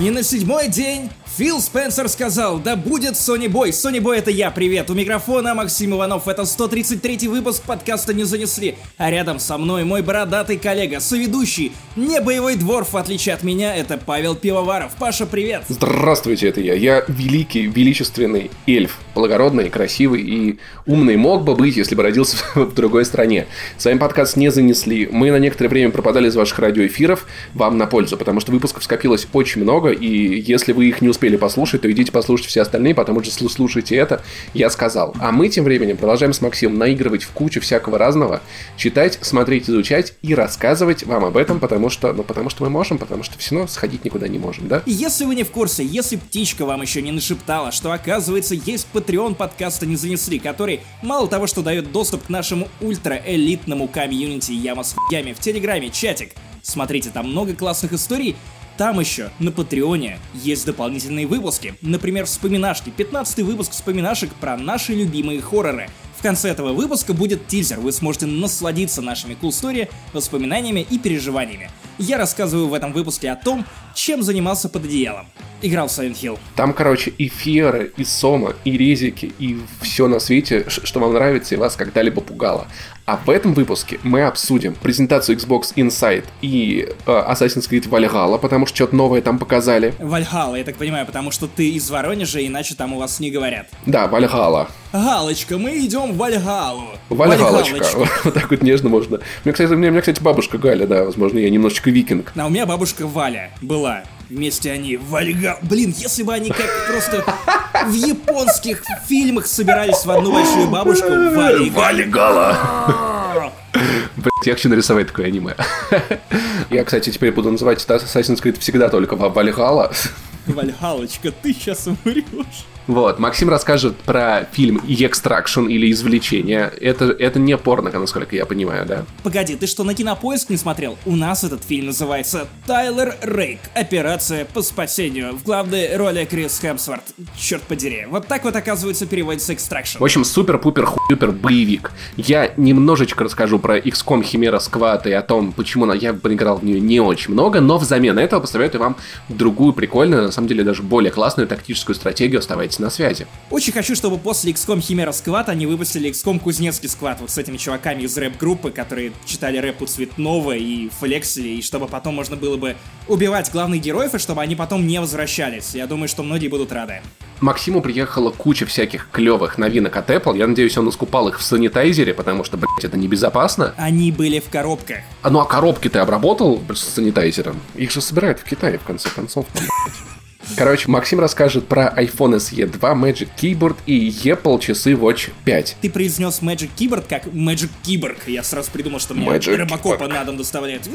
И на седьмой день Фил Спенсер сказал, да будет Сони Бой. Сони Бой это я, привет. У микрофона Максим Иванов. Это 133 выпуск подкаста «Не занесли». А рядом со мной мой бородатый коллега, соведущий, не боевой дворф, в отличие от меня, это Павел Пивоваров. Паша, привет. Здравствуйте, это я. Я великий, величественный эльф. Благородный, красивый и умный. Мог бы быть, если бы родился в другой стране. С вами подкаст «Не занесли». Мы на некоторое время пропадали из ваших радиоэфиров. Вам на пользу, потому что выпусков скопилось очень много, и если вы их не успели успели послушать, то идите послушайте все остальные, потому что слушайте это, я сказал. А мы тем временем продолжаем с Максимом наигрывать в кучу всякого разного, читать, смотреть, изучать и рассказывать вам об этом, потому что, ну, потому что мы можем, потому что все равно сходить никуда не можем, да? Если вы не в курсе, если птичка вам еще не нашептала, что оказывается есть Patreon подкаста не занесли, который мало того, что дает доступ к нашему ультра-элитному комьюнити Яма с хуями в Телеграме, чатик, Смотрите, там много классных историй, там еще, на Патреоне, есть дополнительные выпуски. Например, вспоминашки. 15 выпуск вспоминашек про наши любимые хорроры. В конце этого выпуска будет тизер, вы сможете насладиться нашими cool story, воспоминаниями и переживаниями. Я рассказываю в этом выпуске о том, чем занимался под одеялом. Играл в Silent Hill. Там, короче, и феры, и сома, и резики, и все на свете, что вам нравится и вас когда-либо пугало. А в этом выпуске мы обсудим презентацию Xbox Inside и э, Assassin's Creed Valhalla, потому что что-то новое там показали. Valhalla, я так понимаю, потому что ты из Воронежа, иначе там у вас не говорят. Да, Valhalla. Галочка, мы идем в Вальгалу. Вальгалочка. Вот так вот нежно можно. Меня, кстати, у меня, кстати, бабушка Галя, да, возможно, я немножечко викинг. А у меня бабушка Валя была. Вместе они Вальга... Блин, если бы они как просто в японских фильмах собирались в одну большую бабушку, Вальга. Вальгала. Блять, я хочу нарисовать такое аниме. Я, кстати, теперь буду называть Assassin's Creed всегда только Вальгала. Вальгалочка, ты сейчас умрешь. Вот, Максим расскажет про фильм «Extraction» или «Извлечение». Это, это не порно, насколько я понимаю, да? Погоди, ты что, на Кинопоиск не смотрел? У нас этот фильм называется «Тайлер Рейк. Операция по спасению». В главной роли Крис Хемсворт. Черт подери. Вот так вот, оказывается, переводится «Extraction». В общем, супер-пупер хупер боевик. Я немножечко расскажу про XCOM Chimera Squad и о том, почему я поиграл в нее не очень много, но взамен этого посоветую вам другую прикольную, на самом деле даже более классную тактическую стратегию. Оставайтесь оставайтесь на связи. Очень хочу, чтобы после XCOM Chimera Squad они выпустили XCOM Кузнецкий Squad вот с этими чуваками из рэп-группы, которые читали рэп у Цветного и флексили, и чтобы потом можно было бы убивать главных героев, и чтобы они потом не возвращались. Я думаю, что многие будут рады. Максиму приехала куча всяких клевых новинок от Apple. Я надеюсь, он искупал их в санитайзере, потому что, блядь, это небезопасно. Они были в коробках. А ну а коробки ты обработал с санитайзером? Их же собирают в Китае, в конце концов. Там, Короче, Максим расскажет про iPhone SE 2, Magic Keyboard и Apple часы Watch 5. Ты произнес Magic Keyboard как Magic Keyboard. Я сразу придумал, что мне Magic Робокопа на дом доставляет.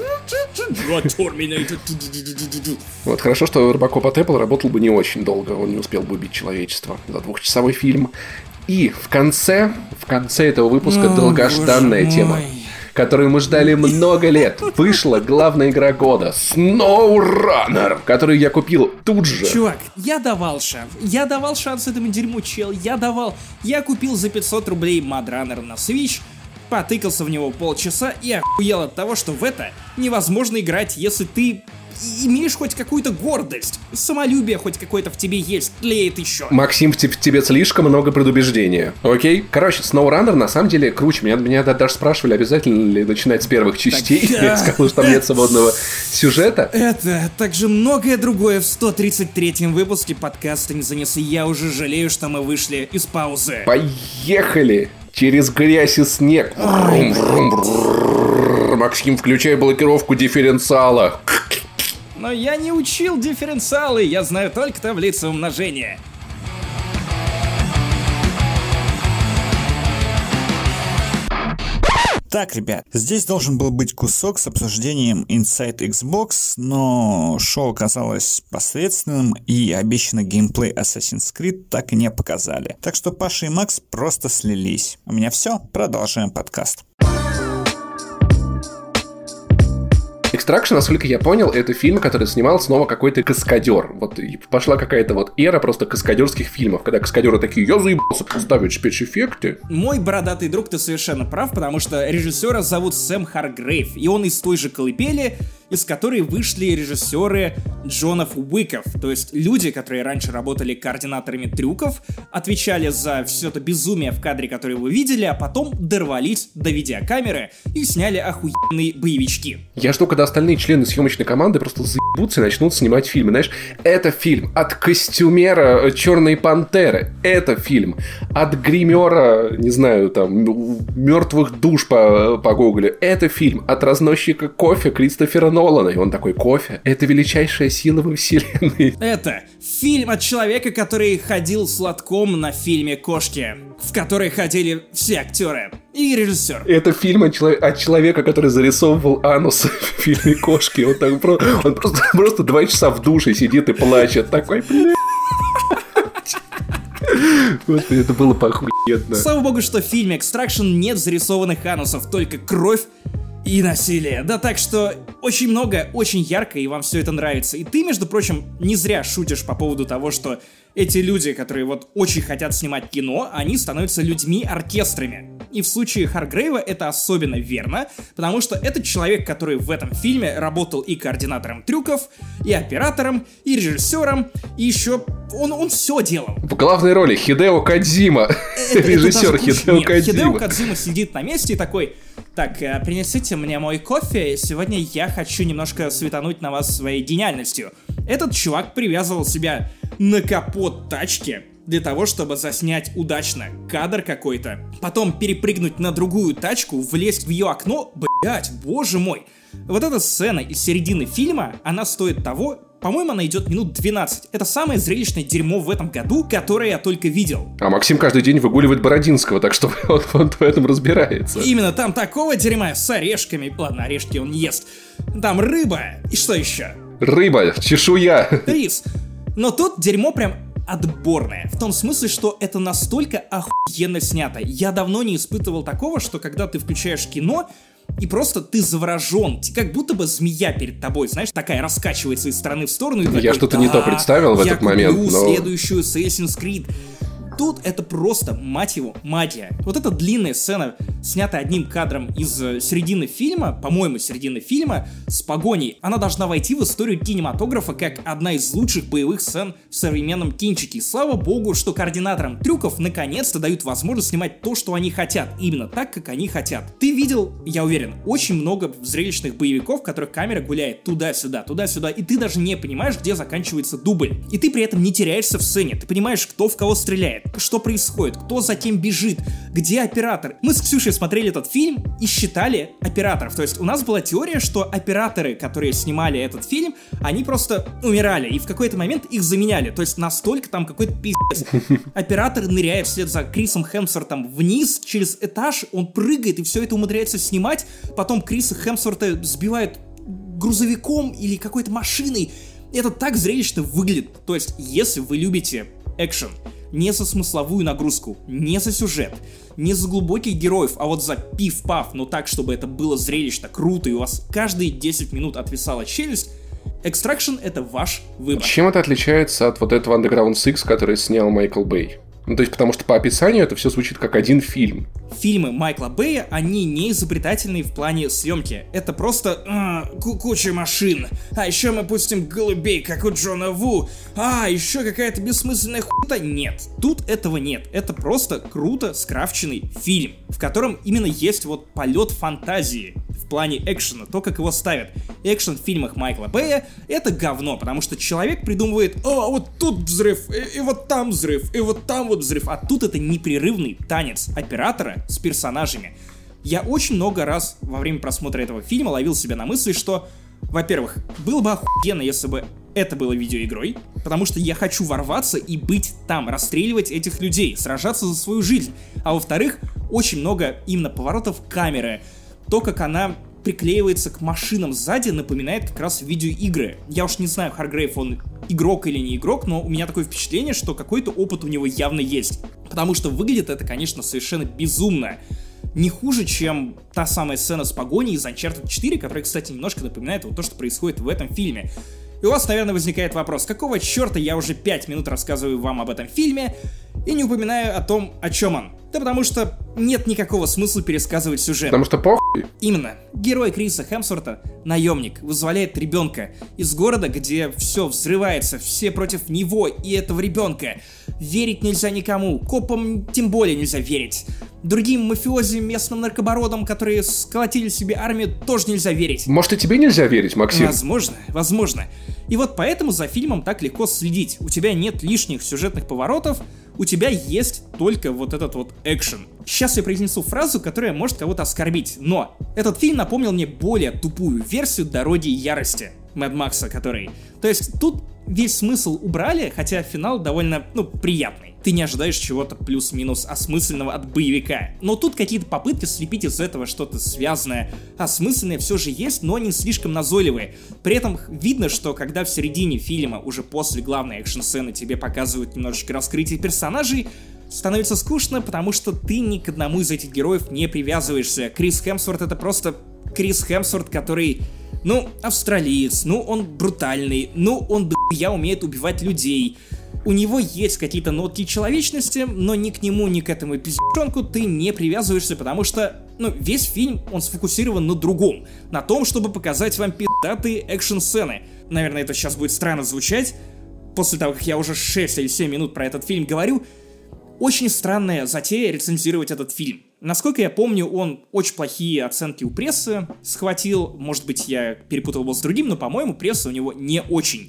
Вот хорошо, что Робокоп от Apple работал бы не очень долго. Он не успел бы убить человечество за двухчасовой фильм. И в конце, в конце этого выпуска долгожданная тема которую мы ждали много лет. Вышла главная игра года SnowRunner, которую я купил тут же. Чувак, я давал шанс. Я давал шанс этому дерьму, чел. Я давал. Я купил за 500 рублей Mad Runner на Switch, потыкался в него полчаса и охуел от того, что в это невозможно играть, если ты имеешь хоть какую-то гордость, самолюбие хоть какое-то в тебе есть, тлеет еще. Максим, в, тебе слишком много предубеждения, окей? Короче, SnowRunner на самом деле круче. Меня, меня даже спрашивали, обязательно ли начинать с первых частей. Так, Я сказал, что там нет свободного сюжета. Это, также многое другое в 133-м выпуске подкаста «Не занеси». Я уже жалею, что мы вышли из паузы. Поехали! Через грязь и снег. Максим, включай блокировку дифференциала. Но я не учил дифференциалы, я знаю только таблицу умножения. Так, ребят, здесь должен был быть кусок с обсуждением Inside Xbox, но шоу оказалось посредственным и обещанный геймплей Assassin's Creed так и не показали. Так что Паша и Макс просто слились. У меня все, продолжаем подкаст. Extraction, насколько я понял, это фильм, который снимал снова какой-то каскадер. Вот пошла какая-то вот эра просто каскадерских фильмов, когда каскадеры такие, я заебался ставить спецэффекты. Мой бородатый друг, ты совершенно прав, потому что режиссера зовут Сэм Харгрейв, и он из той же колыбели, из которой вышли режиссеры Джонов Уиков, то есть люди, которые раньше работали координаторами трюков, отвечали за все это безумие в кадре, который вы видели, а потом дорвались до видеокамеры и сняли охуенные боевички. Я жду, когда остальные члены съемочной команды просто заебутся и начнут снимать фильмы. Знаешь, это фильм от костюмера Черной Пантеры. Это фильм от гримера, не знаю, там, мертвых душ по, по гугле. Это фильм от разносчика кофе Кристофера Нолана. И он такой, кофе? Это величайшая сила во вселенной. Это фильм от человека, который ходил сладком на фильме «Кошки», в который ходили все актеры и режиссер. Это фильм от, челов... от человека, который зарисовывал анус в фильме «Кошки». Он, так про... он просто, просто два часа в душе сидит и плачет. Такой, блядь. Господи, это было похуенно. Слава богу, что в фильме Extraction нет зарисованных анусов, только кровь и насилие. Да так что очень много, очень ярко, и вам все это нравится. И ты, между прочим, не зря шутишь по поводу того, что эти люди, которые вот очень хотят снимать кино, они становятся людьми-оркестрами. И в случае Харгрейва это особенно верно, потому что это человек, который в этом фильме работал и координатором трюков, и оператором, и режиссером, и еще он, он все делал. В главной роли Хидео Кадзима, режиссер Хидео Кадзима. Хидео Кадзима сидит на месте и такой, так, э, принесите мне мой кофе, сегодня я хочу немножко светануть на вас своей гениальностью. Этот чувак привязывал себя на капот тачки, для того, чтобы заснять удачно кадр какой-то, потом перепрыгнуть на другую тачку, влезть в ее окно, блять, боже мой. Вот эта сцена из середины фильма, она стоит того, по-моему, она идет минут 12. Это самое зрелищное дерьмо в этом году, которое я только видел. А Максим каждый день выгуливает Бородинского, так что он, он в этом разбирается. Именно там такого дерьма с орешками. Ладно, орешки он ест. Там рыба. И что еще? Рыба, чешуя. Рис. Но тут дерьмо прям отборное. В том смысле, что это настолько охуенно снято. Я давно не испытывал такого, что когда ты включаешь кино, и просто ты заворожен, как будто бы змея перед тобой, знаешь, такая раскачивается из стороны в сторону. И я что-то не то представил в этот момент. Я но... следующую Assassin's Creed. Тут это просто, мать его, магия. Вот эта длинная сцена, снятая одним кадром из э, середины фильма, по-моему, середины фильма, с погоней, она должна войти в историю кинематографа как одна из лучших боевых сцен в современном кинчике. слава богу, что координаторам трюков наконец-то дают возможность снимать то, что они хотят, именно так, как они хотят. Ты видел, я уверен, очень много зрелищных боевиков, в которых камера гуляет туда-сюда, туда-сюда, и ты даже не понимаешь, где заканчивается дубль. И ты при этом не теряешься в сцене, ты понимаешь, кто в кого стреляет, что происходит, кто за кем бежит, где оператор. Мы с Ксюшей смотрели этот фильм и считали операторов. То есть у нас была теория, что операторы, которые снимали этот фильм, они просто умирали, и в какой-то момент их заменяли. То есть настолько там какой-то пиздец. Оператор ныряет вслед за Крисом Хемсвортом вниз через этаж, он прыгает и все это умудряется снимать. Потом Криса Хемсворта сбивают грузовиком или какой-то машиной. Это так зрелищно выглядит. То есть, если вы любите экшен, не за смысловую нагрузку, не за сюжет, не за глубоких героев, а вот за пиф-паф, но так, чтобы это было зрелищно, круто, и у вас каждые 10 минут отвисала челюсть, Extraction — это ваш выбор. Чем это отличается от вот этого Underground Six, который снял Майкл Бэй? Ну, то есть, потому что по описанию это все звучит как один фильм. Фильмы Майкла Бэя, они не изобретательные в плане съемки. Это просто э, куча машин. А еще мы пустим голубей, как у Джона Ву. А, еще какая-то бессмысленная хуйта. Нет, тут этого нет. Это просто круто скрафченный фильм, в котором именно есть вот полет фантазии в плане экшена, то, как его ставят. Экшен в фильмах Майкла Бэя — это говно, потому что человек придумывает, о, вот тут взрыв, и, и вот там взрыв, и вот там вот взрыв, а тут это непрерывный танец оператора с персонажами. Я очень много раз во время просмотра этого фильма ловил себя на мысли, что, во-первых, было бы охуенно, если бы это было видеоигрой, потому что я хочу ворваться и быть там, расстреливать этих людей, сражаться за свою жизнь. А во-вторых, очень много именно поворотов камеры, то, как она приклеивается к машинам сзади, напоминает как раз видеоигры. Я уж не знаю, Харгрейв, он игрок или не игрок, но у меня такое впечатление, что какой-то опыт у него явно есть. Потому что выглядит это, конечно, совершенно безумно. Не хуже, чем та самая сцена с погоней из Uncharted 4, которая, кстати, немножко напоминает вот то, что происходит в этом фильме. И у вас, наверное, возникает вопрос, какого черта я уже 5 минут рассказываю вам об этом фильме и не упоминаю о том, о чем он? Да потому что нет никакого смысла пересказывать сюжет. Потому что похуй. Именно. Герой Криса Хемсворта, наемник, вызволяет ребенка из города, где все взрывается, все против него и этого ребенка. Верить нельзя никому, копам тем более нельзя верить. Другим мафиози, местным наркобородам, которые сколотили себе армию, тоже нельзя верить. Может и тебе нельзя верить, Максим? Возможно, возможно. И вот поэтому за фильмом так легко следить. У тебя нет лишних сюжетных поворотов, у тебя есть только вот этот вот экшен. Сейчас я произнесу фразу, которая может кого-то оскорбить, но этот фильм напомнил мне более тупую версию «Дороги ярости» Мэд Макса, который... То есть тут весь смысл убрали, хотя финал довольно, ну, приятный. Ты не ожидаешь чего-то плюс-минус осмысленного от боевика. Но тут какие-то попытки слепить из этого что-то связанное, осмысленное все же есть, но не слишком назойливые. При этом видно, что когда в середине фильма, уже после главной экшн-сцены, тебе показывают немножечко раскрытие персонажей, становится скучно, потому что ты ни к одному из этих героев не привязываешься. Крис Хемсворт это просто Крис Хемсворт, который ну, австралиец, ну, он брутальный, ну, он я умеет убивать людей. У него есть какие-то нотки человечности, но ни к нему, ни к этому пизденку ты не привязываешься, потому что, ну, весь фильм, он сфокусирован на другом. На том, чтобы показать вам пиздатые экшн-сцены. Наверное, это сейчас будет странно звучать, после того, как я уже 6 или 7 минут про этот фильм говорю, очень странная затея рецензировать этот фильм. Насколько я помню, он очень плохие оценки у прессы схватил. Может быть, я перепутал его с другим, но, по-моему, пресса у него не очень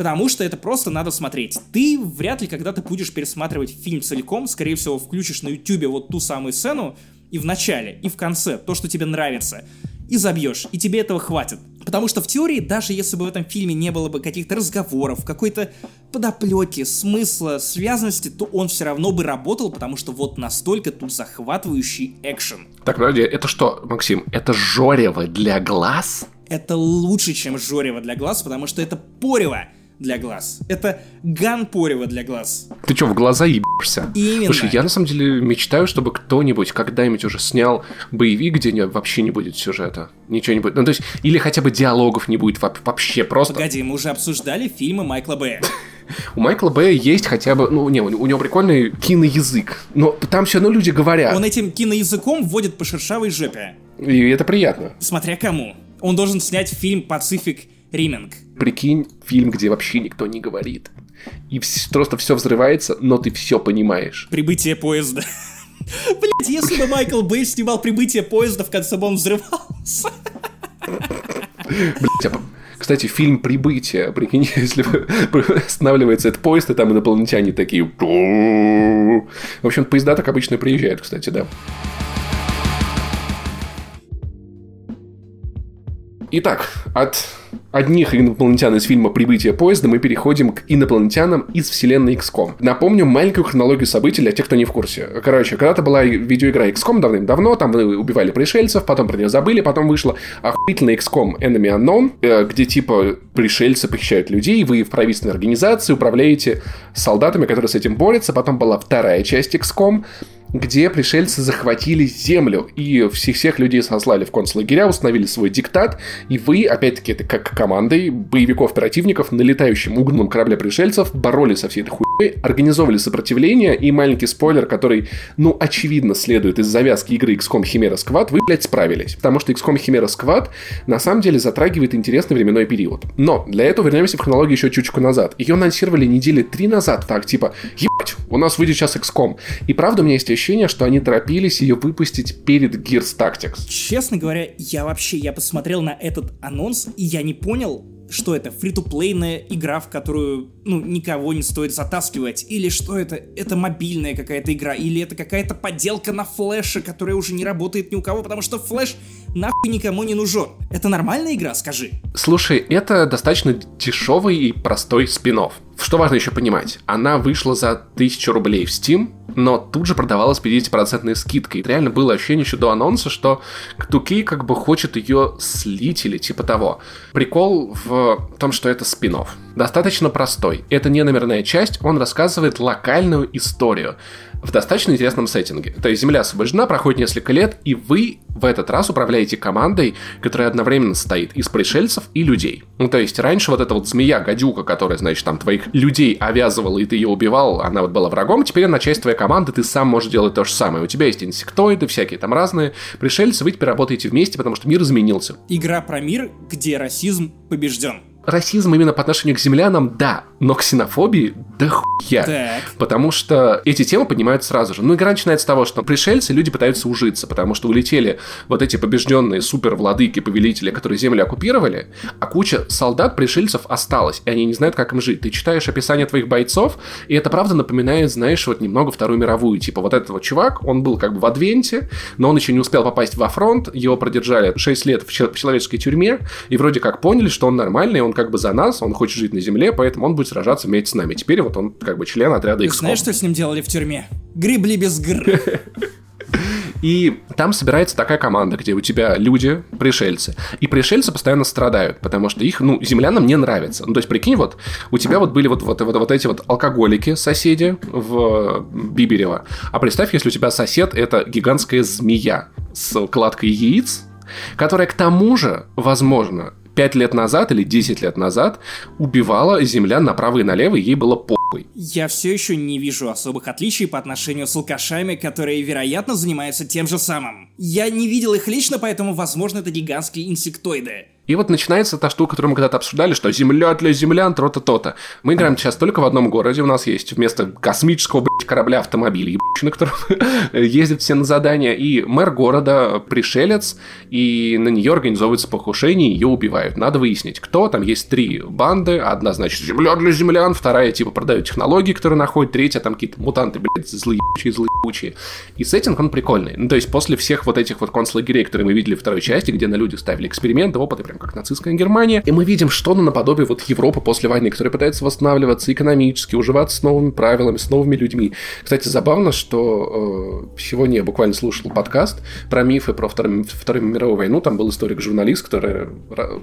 потому что это просто надо смотреть. Ты вряд ли когда-то будешь пересматривать фильм целиком, скорее всего, включишь на ютюбе вот ту самую сцену, и в начале, и в конце, то, что тебе нравится, и забьешь, и тебе этого хватит. Потому что в теории, даже если бы в этом фильме не было бы каких-то разговоров, какой-то подоплеки, смысла, связанности, то он все равно бы работал, потому что вот настолько тут захватывающий экшен. Так, подожди, это что, Максим, это жорево для глаз? Это лучше, чем жорево для глаз, потому что это порево для глаз. Это ганпорево для глаз. Ты что, в глаза ебешься? Именно. Слушай, я на самом деле мечтаю, чтобы кто-нибудь когда-нибудь уже снял боевик, где вообще не будет сюжета. Ничего не будет. Ну, то есть, или хотя бы диалогов не будет вообще просто. Погоди, мы уже обсуждали фильмы Майкла Бэя. У Майкла Бэя есть хотя бы, ну, не, у него прикольный киноязык, но там все равно люди говорят. Он этим киноязыком вводит по шершавой жопе. И это приятно. Смотря кому. Он должен снять фильм «Пацифик Риминг». Прикинь, фильм, где вообще никто не говорит. И просто все взрывается, но ты все понимаешь. Прибытие поезда. Блять, если бы Майкл Бэй снимал прибытие поезда, в конце бы он взрывался. Блять, а кстати, фильм «Прибытие», прикинь, если останавливается этот поезд, и там инопланетяне такие... В общем, поезда так обычно приезжают, кстати, да. Итак, от одних инопланетян из фильма «Прибытие поезда» мы переходим к инопланетянам из вселенной XCOM. Напомню маленькую хронологию событий для тех, кто не в курсе. Короче, когда-то была видеоигра XCOM давным-давно, там вы убивали пришельцев, потом про нее забыли, потом вышла охуительная XCOM Enemy Unknown, э, где типа пришельцы похищают людей, вы в правительственной организации управляете солдатами, которые с этим борются, потом была вторая часть XCOM, где пришельцы захватили землю и всех-всех людей сослали в концлагеря, установили свой диктат, и вы, опять-таки, это как командой боевиков-оперативников на летающем угнанном корабле пришельцев боролись со всей этой хуйней, организовывали сопротивление, и маленький спойлер, который, ну, очевидно следует из завязки игры XCOM Chimera Squad, вы, блядь, справились. Потому что XCOM Chimera Squad на самом деле затрагивает интересный временной период. Но для этого вернемся в хронологию еще чуть-чуть назад. Ее анонсировали недели три назад, так, типа, ебать, у нас выйдет сейчас XCOM. И правда, у меня есть ощущение, что они торопились ее выпустить перед Gears Tactics. Честно говоря, я вообще, я посмотрел на этот анонс, и я не понял, что это, фри-то-плейная игра, в которую, ну, никого не стоит затаскивать, или что это, это мобильная какая-то игра, или это какая-то подделка на флеше, которая уже не работает ни у кого, потому что флеш нахуй никому не нужен. Это нормальная игра, скажи? Слушай, это достаточно дешевый и простой спин -офф. Что важно еще понимать, она вышла за 1000 рублей в Steam, но тут же продавалась 50% скидкой. Реально было ощущение еще до анонса, что 2K как бы хочет ее слить или типа того. Прикол в том, что это спин -офф. Достаточно простой. Это не номерная часть, он рассказывает локальную историю. В достаточно интересном сеттинге. То есть Земля освобождена, проходит несколько лет, и вы в этот раз управляете командой, которая одновременно состоит из пришельцев и людей. Ну, то есть раньше вот эта вот змея-гадюка, которая, значит, там твоих людей обвязывала, и ты ее убивал, она вот была врагом, теперь она часть твоей команды, ты сам можешь делать то же самое. У тебя есть инсектоиды, всякие там разные пришельцы, вы теперь работаете вместе, потому что мир изменился. Игра про мир, где расизм побежден расизм именно по отношению к землянам, да, но ксенофобии да хуя. Так. Потому что эти темы поднимают сразу же. Ну, игра начинается с того, что пришельцы, люди пытаются ужиться, потому что улетели вот эти побежденные супер-владыки, повелители, которые землю оккупировали, а куча солдат, пришельцев осталась, и они не знают, как им жить. Ты читаешь описание твоих бойцов, и это правда напоминает, знаешь, вот немного Вторую мировую. Типа вот этот вот чувак, он был как бы в Адвенте, но он еще не успел попасть во фронт, его продержали 6 лет в человеческой тюрьме, и вроде как поняли, что он нормальный, он как бы за нас, он хочет жить на земле, поэтому он будет сражаться вместе с нами. Теперь вот он как бы член отряда X. Знаешь, что с ним делали в тюрьме? Грибли без гр. И там собирается такая команда, где у тебя люди, пришельцы. И пришельцы постоянно страдают, потому что их, ну, землянам не нравится. Ну, то есть, прикинь, вот, у тебя вот были вот, вот, вот, вот эти вот алкоголики, соседи в Биберево. А представь, если у тебя сосед — это гигантская змея с кладкой яиц, которая к тому же, возможно, 5 лет назад или 10 лет назад убивала землян направо и налево, и ей было похуй. Я все еще не вижу особых отличий по отношению с алкашами, которые, вероятно, занимаются тем же самым. Я не видел их лично, поэтому, возможно, это гигантские инсектоиды. И вот начинается та штука, которую мы когда-то обсуждали, что земля для землян, то-то, то-то. Мы играем сейчас только в одном городе, у нас есть вместо космического, блядь, корабля автомобиль, на котором ездят все на задания, и мэр города пришелец, и на нее организовывается покушение, ее убивают. Надо выяснить, кто. Там есть три банды. Одна, значит, земля для землян, вторая, типа, продает технологии, которые находят, третья, там какие-то мутанты, блядь, злые, злые, И сеттинг, он прикольный. Ну, то есть, после всех вот этих вот концлагерей, которые мы видели в второй части, где на людях ставили эксперименты, опыты, прям как нацистская Германия. И мы видим что-то наподобие вот Европы после войны, которая пытается восстанавливаться экономически, уживаться с новыми правилами, с новыми людьми. Кстати, забавно, что э, сегодня я буквально слушал подкаст про мифы про Вторую, Вторую мировую войну. Там был историк-журналист, который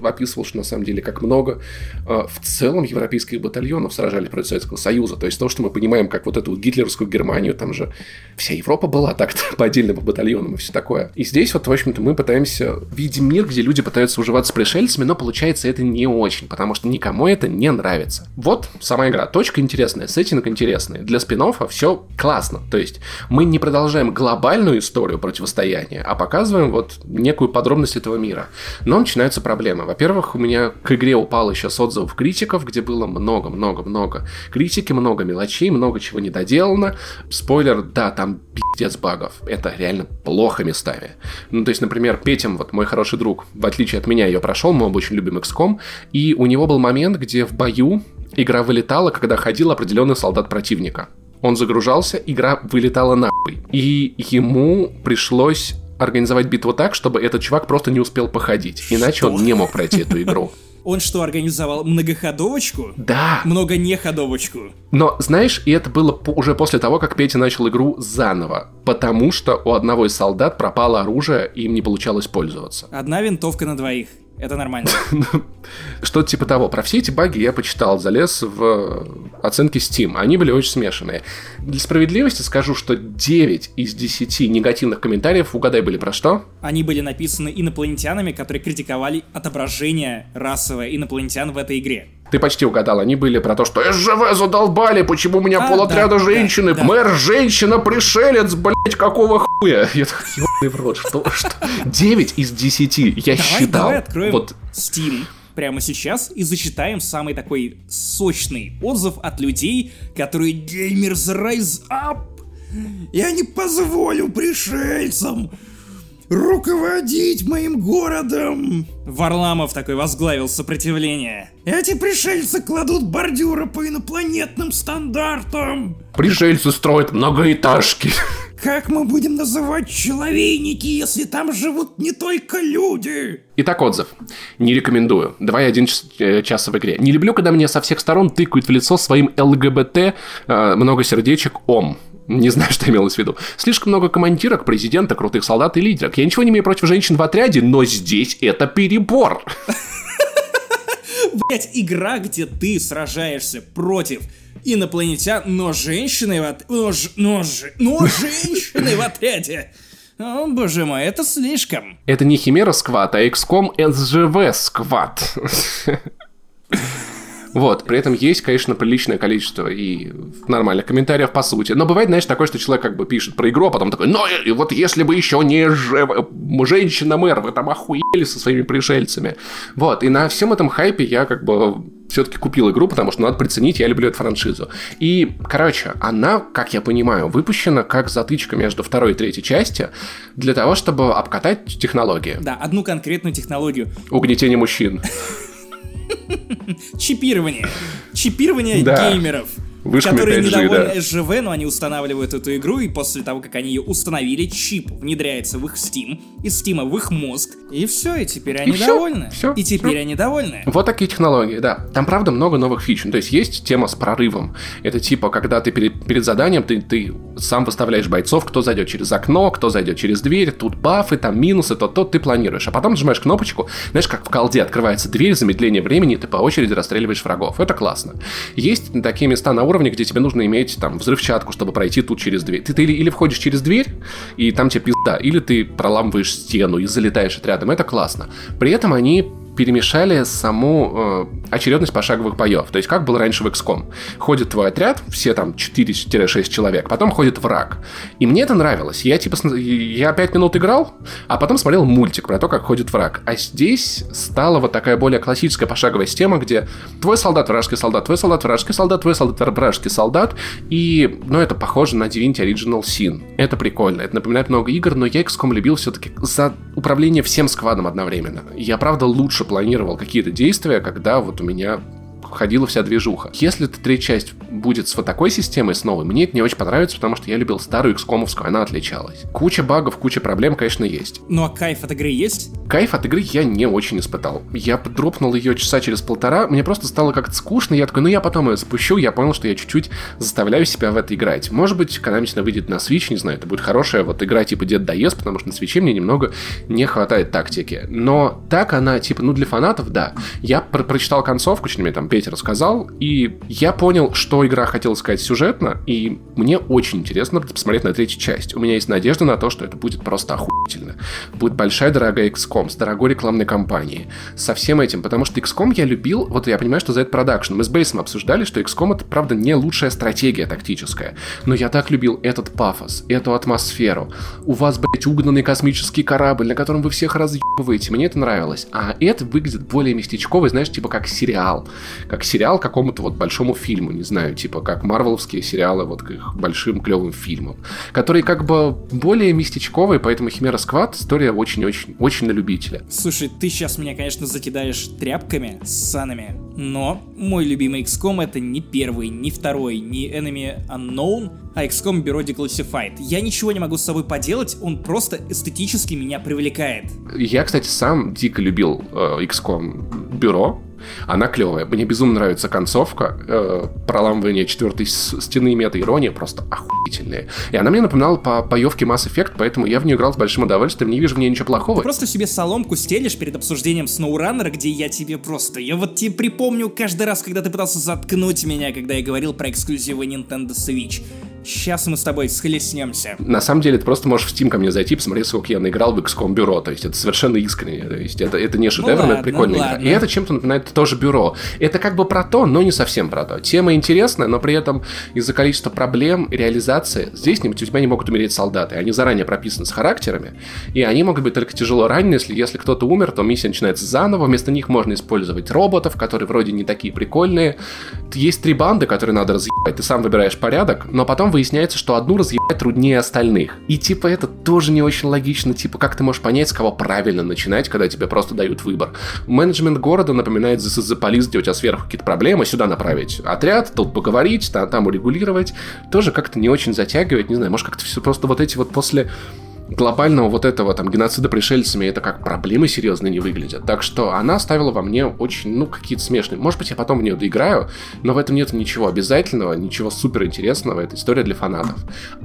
описывал, что на самом деле как много э, в целом европейских батальонов сражали против Советского Союза. То есть то, что мы понимаем, как вот эту гитлеровскую Германию, там же вся Европа была так-то по отдельным батальонам и все такое. И здесь вот, в общем-то, мы пытаемся видеть мир, где люди пытаются уживаться с пришельцами, но получается это не очень, потому что никому это не нравится. Вот сама игра. Точка интересная, сеттинг интересный. Для спин все классно. То есть мы не продолжаем глобальную историю противостояния, а показываем вот некую подробность этого мира. Но начинаются проблемы. Во-первых, у меня к игре упал еще с отзывов критиков, где было много-много-много критики, много мелочей, много чего не доделано. Спойлер, да, там пиздец багов. Это реально плохо местами. Ну, то есть, например, Петям, вот мой хороший друг, в отличие от меня, ее прошел, мы оба очень любим XCOM, и у него был момент, где в бою игра вылетала, когда ходил определенный солдат противника. Он загружался, игра вылетала нахуй. И ему пришлось организовать битву так, чтобы этот чувак просто не успел походить. Иначе Что? он не мог пройти эту игру. Он что, организовал многоходовочку? Да. Много неходовочку. Но, знаешь, и это было уже после того, как Петя начал игру заново. Потому что у одного из солдат пропало оружие, и им не получалось пользоваться. Одна винтовка на двоих. Это нормально. Что-то типа того. Про все эти баги я почитал, залез в оценки Steam. Они были очень смешанные. Для справедливости скажу, что 9 из 10 негативных комментариев, угадай, были про что? Они были написаны инопланетянами, которые критиковали отображение расовое инопланетян в этой игре. Ты почти угадал, они были про то, что СЖВ задолбали, почему у меня а, полотряда да, женщины, да, мэр женщина-пришелец, блять, какого хуя? Я так, в рот, что, что? 9 из 10, я давай, считал. Давай откроем вот. Steam прямо сейчас и зачитаем самый такой сочный отзыв от людей, которые Gamers Rise Up. Я не позволю пришельцам руководить моим городом. Варламов такой возглавил сопротивление. Эти пришельцы кладут бордюры по инопланетным стандартам. Пришельцы строят многоэтажки. Как мы будем называть человейники, если там живут не только люди? Итак, отзыв. Не рекомендую. 2,1 час, э, часа в игре. Не люблю, когда мне со всех сторон тыкают в лицо своим ЛГБТ э, много сердечек ОМ. Не знаю, что имелось в виду. Слишком много командирок, президента, крутых солдат и лидерок. Я ничего не имею против женщин в отряде, но здесь это перебор. Блять, игра, где ты сражаешься против инопланетян, но женщины в отряде... Но, ж... но, ж... но женщины в отряде... О, боже мой, это слишком. Это не Химера Сквад, а XCOM SGV Сквад. Вот, при этом есть, конечно, приличное количество и нормальных комментариев по сути. Но бывает, знаешь, такое, что человек как бы пишет про игру, а потом такой, ну и вот если бы еще не ж... женщина-мэр, вы там охуели со своими пришельцами. Вот, и на всем этом хайпе я как бы все-таки купил игру, потому что надо приценить, я люблю эту франшизу. И, короче, она, как я понимаю, выпущена как затычка между второй и третьей части для того, чтобы обкатать технологии. Да, одну конкретную технологию. Угнетение мужчин. Чипирование. Чипирование геймеров. Вышками которые 5G, недовольны да. SGV, но они устанавливают эту игру, и после того, как они ее установили, чип внедряется в их Steam, из Steam в их мозг, и все, и теперь они и довольны. Все, и теперь все. они довольны. Вот такие технологии, да. Там, правда, много новых фич. Ну, то есть есть тема с прорывом. Это типа, когда ты перед, перед заданием, ты, ты сам выставляешь бойцов, кто зайдет через окно, кто зайдет через дверь, тут бафы, там минусы, то то ты планируешь. А потом нажимаешь кнопочку, знаешь, как в колде открывается дверь, замедление времени, и ты по очереди расстреливаешь врагов. Это классно. Есть такие места на уровне, где тебе нужно иметь там взрывчатку, чтобы пройти тут через дверь. Ты, ты или, или входишь через дверь, и там тебе пизда, или ты проламываешь стену и залетаешь отрядом. Это классно. При этом они перемешали саму э, очередность пошаговых боев. То есть, как было раньше в XCOM. Ходит твой отряд, все там 4-6 человек, потом ходит враг. И мне это нравилось. Я типа, я 5 минут играл, а потом смотрел мультик про то, как ходит враг. А здесь стала вот такая более классическая пошаговая система, где твой солдат, вражеский солдат, твой солдат, вражеский солдат, твой солдат, вражеский солдат. И, ну, это похоже на Divinity Original Sin. Это прикольно. Это напоминает много игр, но я XCOM любил все-таки за управление всем сквадом одновременно. Я, правда, лучше планировал какие-то действия, когда вот у меня ходила вся движуха. Если эта третья часть будет с вот такой системой, с новой, мне это не очень понравится, потому что я любил старую XCOM, она отличалась. Куча багов, куча проблем, конечно, есть. Ну а кайф от игры есть? Кайф от игры я не очень испытал. Я дропнул ее часа через полтора, мне просто стало как-то скучно, я такой, ну я потом ее запущу, я понял, что я чуть-чуть заставляю себя в это играть. Может быть, когда-нибудь она выйдет на Switch, не знаю, это будет хорошая вот игра типа Дед Доест, потому что на Switch мне немного не хватает тактики. Но так она, типа, ну для фанатов, да. Я про прочитал концовку, что мне там Петя рассказал, и я понял, что игра хотела сказать сюжетно, и мне очень интересно посмотреть на третью часть. У меня есть надежда на то, что это будет просто охуительно. Будет большая дорогая XCOM с дорогой рекламной кампанией, со всем этим, потому что XCOM я любил, вот я понимаю, что за это продакшн. Мы с Бейсом обсуждали, что XCOM это, правда, не лучшая стратегия тактическая, но я так любил этот пафос, эту атмосферу. У вас, блядь, угнанный космический корабль, на котором вы всех разъебываете, мне это нравилось. А это выглядит более местечковый, знаешь, типа как сериал, как сериал какому-то вот большому фильму, не знаю, типа как марвеловские сериалы вот к их большим клевым фильмам, которые как бы более местечковые, поэтому Химера Сквад история очень-очень очень на любителя. Слушай, ты сейчас меня, конечно, закидаешь тряпками, санами, но мой любимый XCOM это не первый, не второй, не Enemy Unknown, а XCOM Bureau Declassified. Я ничего не могу с собой поделать, он просто эстетически меня привлекает. Я, кстати, сам дико любил э, XCOM Бюро, она клевая. Мне безумно нравится концовка. Э, проламывание четвертой стены мета-ирония просто охуительная. И она мне напоминала по боевке Mass Effect, поэтому я в нее играл с большим удовольствием. Не вижу в ней ничего плохого. Ты просто себе соломку стелишь перед обсуждением SnowRunner, где я тебе просто... Я вот тебе припомню каждый раз, когда ты пытался заткнуть меня, когда я говорил про эксклюзивы Nintendo Switch. Сейчас мы с тобой схлестнемся. На самом деле, ты просто можешь в Steam ко мне зайти, посмотреть, сколько я наиграл в XCOM Бюро. То есть это совершенно искренне. То есть это, это не шедевр, ну, это прикольная ладно. игра. И это чем-то напоминает тоже Бюро. Это как бы про то, но не совсем про то. Тема интересная, но при этом из-за количества проблем реализации здесь у тебя не могут умереть солдаты. Они заранее прописаны с характерами, и они могут быть только тяжело ранены, если, если кто-то умер, то миссия начинается заново. Вместо них можно использовать роботов, которые вроде не такие прикольные. Есть три банды, которые надо разъебать. Ты сам выбираешь порядок, но потом выясняется, что одну разъебать труднее остальных. И типа это тоже не очень логично. Типа как ты можешь понять, с кого правильно начинать, когда тебе просто дают выбор. Менеджмент города напоминает the Police, где у тебя сверху какие-то проблемы, сюда направить отряд, тут поговорить, там, там урегулировать. Тоже как-то не очень затягивает, не знаю, может как-то все просто вот эти вот после глобального вот этого там геноцида пришельцами это как проблемы серьезные не выглядят. Так что она оставила во мне очень, ну, какие-то смешные. Может быть, я потом в нее доиграю, но в этом нет ничего обязательного, ничего супер интересного. Это история для фанатов.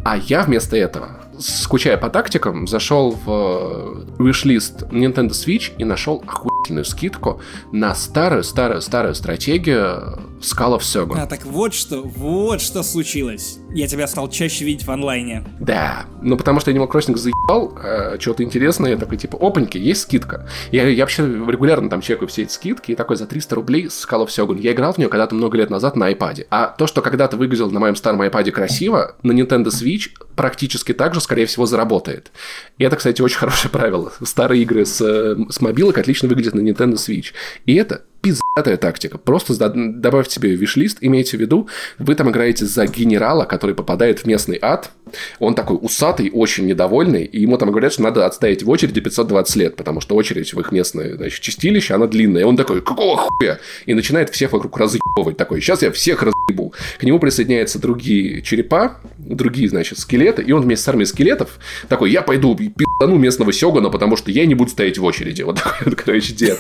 А я вместо этого скучая по тактикам, зашел в э, wishlist Nintendo Switch и нашел охуительную скидку на старую-старую-старую стратегию Skull of Shogun. А так вот что, вот что случилось. Я тебя стал чаще видеть в онлайне. Да, ну потому что Animal Crossing заебал, э, что-то интересное, я такой типа, опаньки, есть скидка. Я, я вообще регулярно там чекаю все эти скидки, и такой за 300 рублей Skull of Shogun. Я играл в нее когда-то много лет назад на iPad. А то, что когда-то выглядело на моем старом iPad красиво, на Nintendo Switch практически так же, скорее всего, заработает. И это, кстати, очень хорошее правило. Старые игры с, с мобилок отлично выглядят на Nintendo Switch. И это пиздатая тактика. Просто добавьте себе виш-лист, имейте в виду, вы там играете за генерала, который попадает в местный ад, он такой усатый, очень недовольный, и ему там говорят, что надо отстоять в очереди 520 лет, потому что очередь в их местное значит, чистилище, она длинная. И он такой, какого хуя? И начинает всех вокруг разъебывать. Такой, сейчас я всех разъебу. К нему присоединяются другие черепа, другие, значит, скелеты, и он вместе с армией скелетов такой, я пойду пиздану местного сёгуна, потому что я не буду стоять в очереди. Вот такой вот, короче, дед.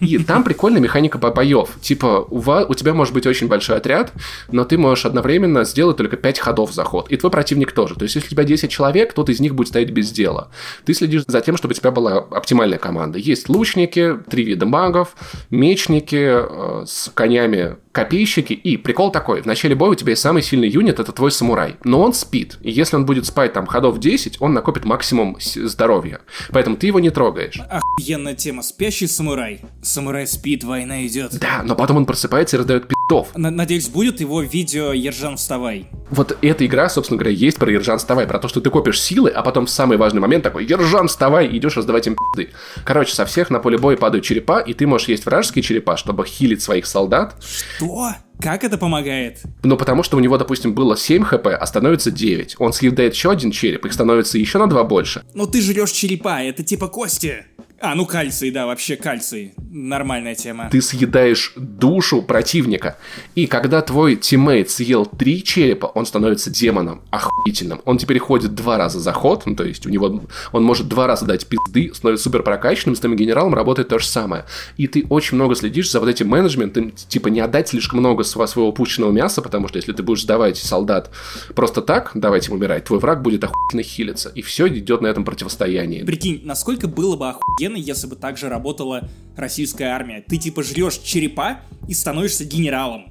И там прикольная механика боев. Типа, у, вас, у тебя может быть очень большой отряд, но ты можешь одновременно сделать только 5 ходов за ход. И твой противник тоже. То есть, если у тебя 10 человек, кто-то из них будет стоять без дела. Ты следишь за тем, чтобы у тебя была оптимальная команда. Есть лучники, три вида магов, мечники э, с конями копейщики. И прикол такой, в начале боя у тебя есть самый сильный юнит, это твой самурай. Но он спит. И если он будет спать там ходов 10, он накопит максимум здоровья. Поэтому ты его не трогаешь. Охуенная тема. Спящий самурай. Самурай спит, война идет. Да, но потом он просыпается и раздает пи***ов. Надеюсь, будет его видео «Ержан, вставай». Вот эта игра, собственно говоря, есть про «Ержан, вставай», про то, что ты копишь силы, а потом в самый важный момент такой «Ержан, вставай!» и идешь раздавать им пи***ы. Короче, со всех на поле боя падают черепа, и ты можешь есть вражеские черепа, чтобы хилить своих солдат. Что? Как это помогает? Ну, потому что у него, допустим, было 7 хп, а становится 9. Он съедает еще один череп, их становится еще на 2 больше. Но ты жрешь черепа, это типа кости. А, ну кальций, да, вообще кальций. Нормальная тема. Ты съедаешь душу противника. И когда твой тиммейт съел три черепа, он становится демоном охуительным. Он теперь ходит два раза за ход, ну, то есть у него он может два раза дать пизды, становится супер прокачанным, с твоим генералом работает то же самое. И ты очень много следишь за вот этим менеджментом, типа не отдать слишком много своего пущенного мяса, потому что если ты будешь сдавать солдат просто так, давайте им умирать, твой враг будет охуительно хилиться. И все идет на этом противостоянии. Прикинь, насколько было бы охуенно охуенно, если бы также работала российская армия. Ты типа жрешь черепа и становишься генералом.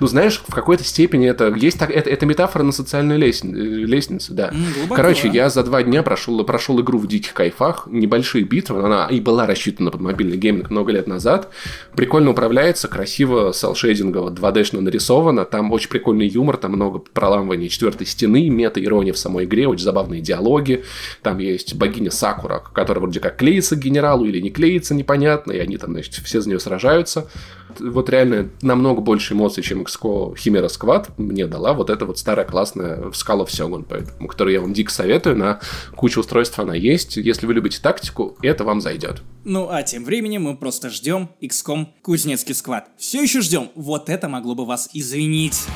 Ну, знаешь, в какой-то степени это есть так, это, это метафора на социальную лестницу, лестницу да. Mm, Короче, я за два дня прошел, прошел игру в диких кайфах, небольшие битвы, она и была рассчитана под мобильный гейминг много лет назад. Прикольно управляется, красиво, селшейдингово, 2D-шно нарисовано, там очень прикольный юмор, там много проламывания четвертой стены, мета-ирония в самой игре, очень забавные диалоги. Там есть богиня Сакура, которая вроде как клеится к генералу или не клеится, непонятно, и они там, значит, все за нее сражаются вот реально намного больше эмоций, чем XCO Химера Squad мне дала вот эта вот старая классная Skull of Shogun, поэтому, которую я вам дико советую, на кучу устройств она есть. Если вы любите тактику, это вам зайдет. Ну а тем временем мы просто ждем XCOM Кузнецкий Сквад. Все еще ждем. Вот это могло бы вас извинить.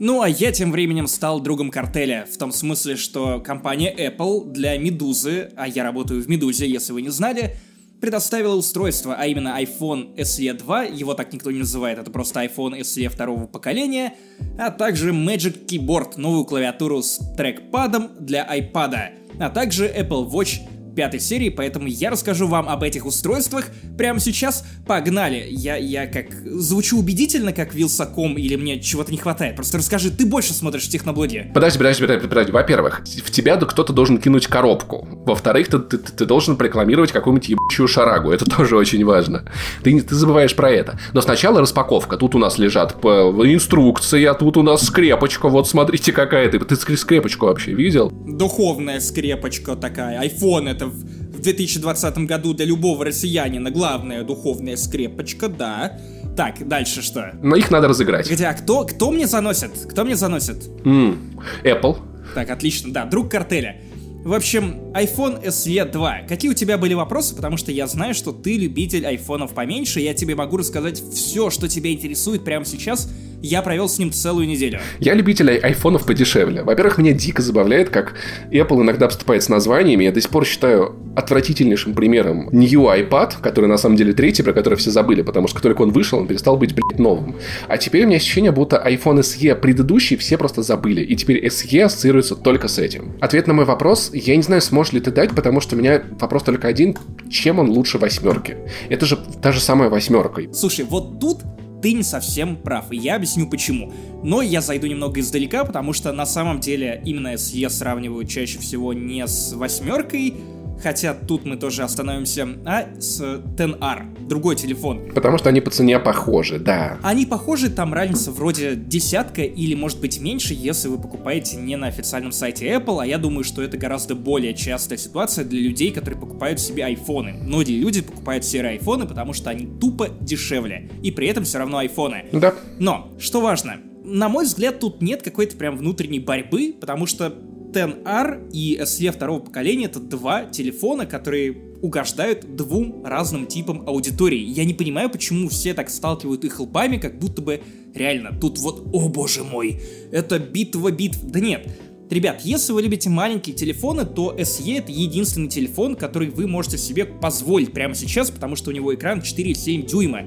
Ну а я тем временем стал другом картеля, в том смысле, что компания Apple для Медузы, а я работаю в Медузе, если вы не знали, предоставила устройство, а именно iPhone SE 2, его так никто не называет, это просто iPhone SE второго поколения, а также Magic Keyboard, новую клавиатуру с трекпадом для iPad, а также Apple Watch пятой серии, поэтому я расскажу вам об этих устройствах прямо сейчас. Погнали! Я, я как звучу убедительно, как Вилсаком, или мне чего-то не хватает? Просто расскажи, ты больше смотришь техноблоги. Подожди, подожди, подожди, подожди. Во-первых, в тебя кто-то должен кинуть коробку. Во-вторых, ты, ты, ты должен рекламировать какую-нибудь ебучую шарагу. Это тоже очень важно. Ты, ты забываешь про это. Но сначала распаковка. Тут у нас лежат инструкции, а тут у нас скрепочка. Вот смотрите, какая ты. Ты скрепочку вообще видел? Духовная скрепочка такая. Айфон это в 2020 году для любого россиянина главная духовная скрепочка, да. Так, дальше что? Но их надо разыграть. Хотя, а кто, кто мне заносит? Кто мне заносит? Mm, Apple. Так, отлично, да, друг картеля. В общем, iPhone SE 2. Какие у тебя были вопросы? Потому что я знаю, что ты любитель айфонов поменьше, я тебе могу рассказать все, что тебя интересует прямо сейчас, я провел с ним целую неделю. Я любитель айфонов подешевле. Во-первых, меня дико забавляет, как Apple иногда поступает с названиями. Я до сих пор считаю отвратительнейшим примером New iPad, который на самом деле третий, про который все забыли, потому что как только он вышел, он перестал быть, блядь, новым. А теперь у меня ощущение, будто iPhone SE предыдущий все просто забыли, и теперь SE ассоциируется только с этим. Ответ на мой вопрос, я не знаю, сможешь ли ты дать, потому что у меня вопрос только один, чем он лучше восьмерки? Это же та же самая восьмерка. Слушай, вот тут ты не совсем прав, и я объясню почему. Но я зайду немного издалека, потому что на самом деле именно SE сравнивают чаще всего не с восьмеркой, хотя тут мы тоже остановимся, а с 10R, другой телефон. Потому что они по цене похожи, да. Они похожи, там разница вроде десятка или может быть меньше, если вы покупаете не на официальном сайте Apple, а я думаю, что это гораздо более частая ситуация для людей, которые покупают себе айфоны. Многие люди покупают серые айфоны, потому что они тупо дешевле, и при этом все равно айфоны. Да. Но, что важно, на мой взгляд, тут нет какой-то прям внутренней борьбы, потому что 10R и SE второго поколения это два телефона, которые угождают двум разным типам аудитории. Я не понимаю, почему все так сталкивают их лбами, как будто бы реально тут вот, о боже мой, это битва битв. Да нет, Ребят, если вы любите маленькие телефоны, то SE это единственный телефон, который вы можете себе позволить прямо сейчас, потому что у него экран 4,7 дюйма.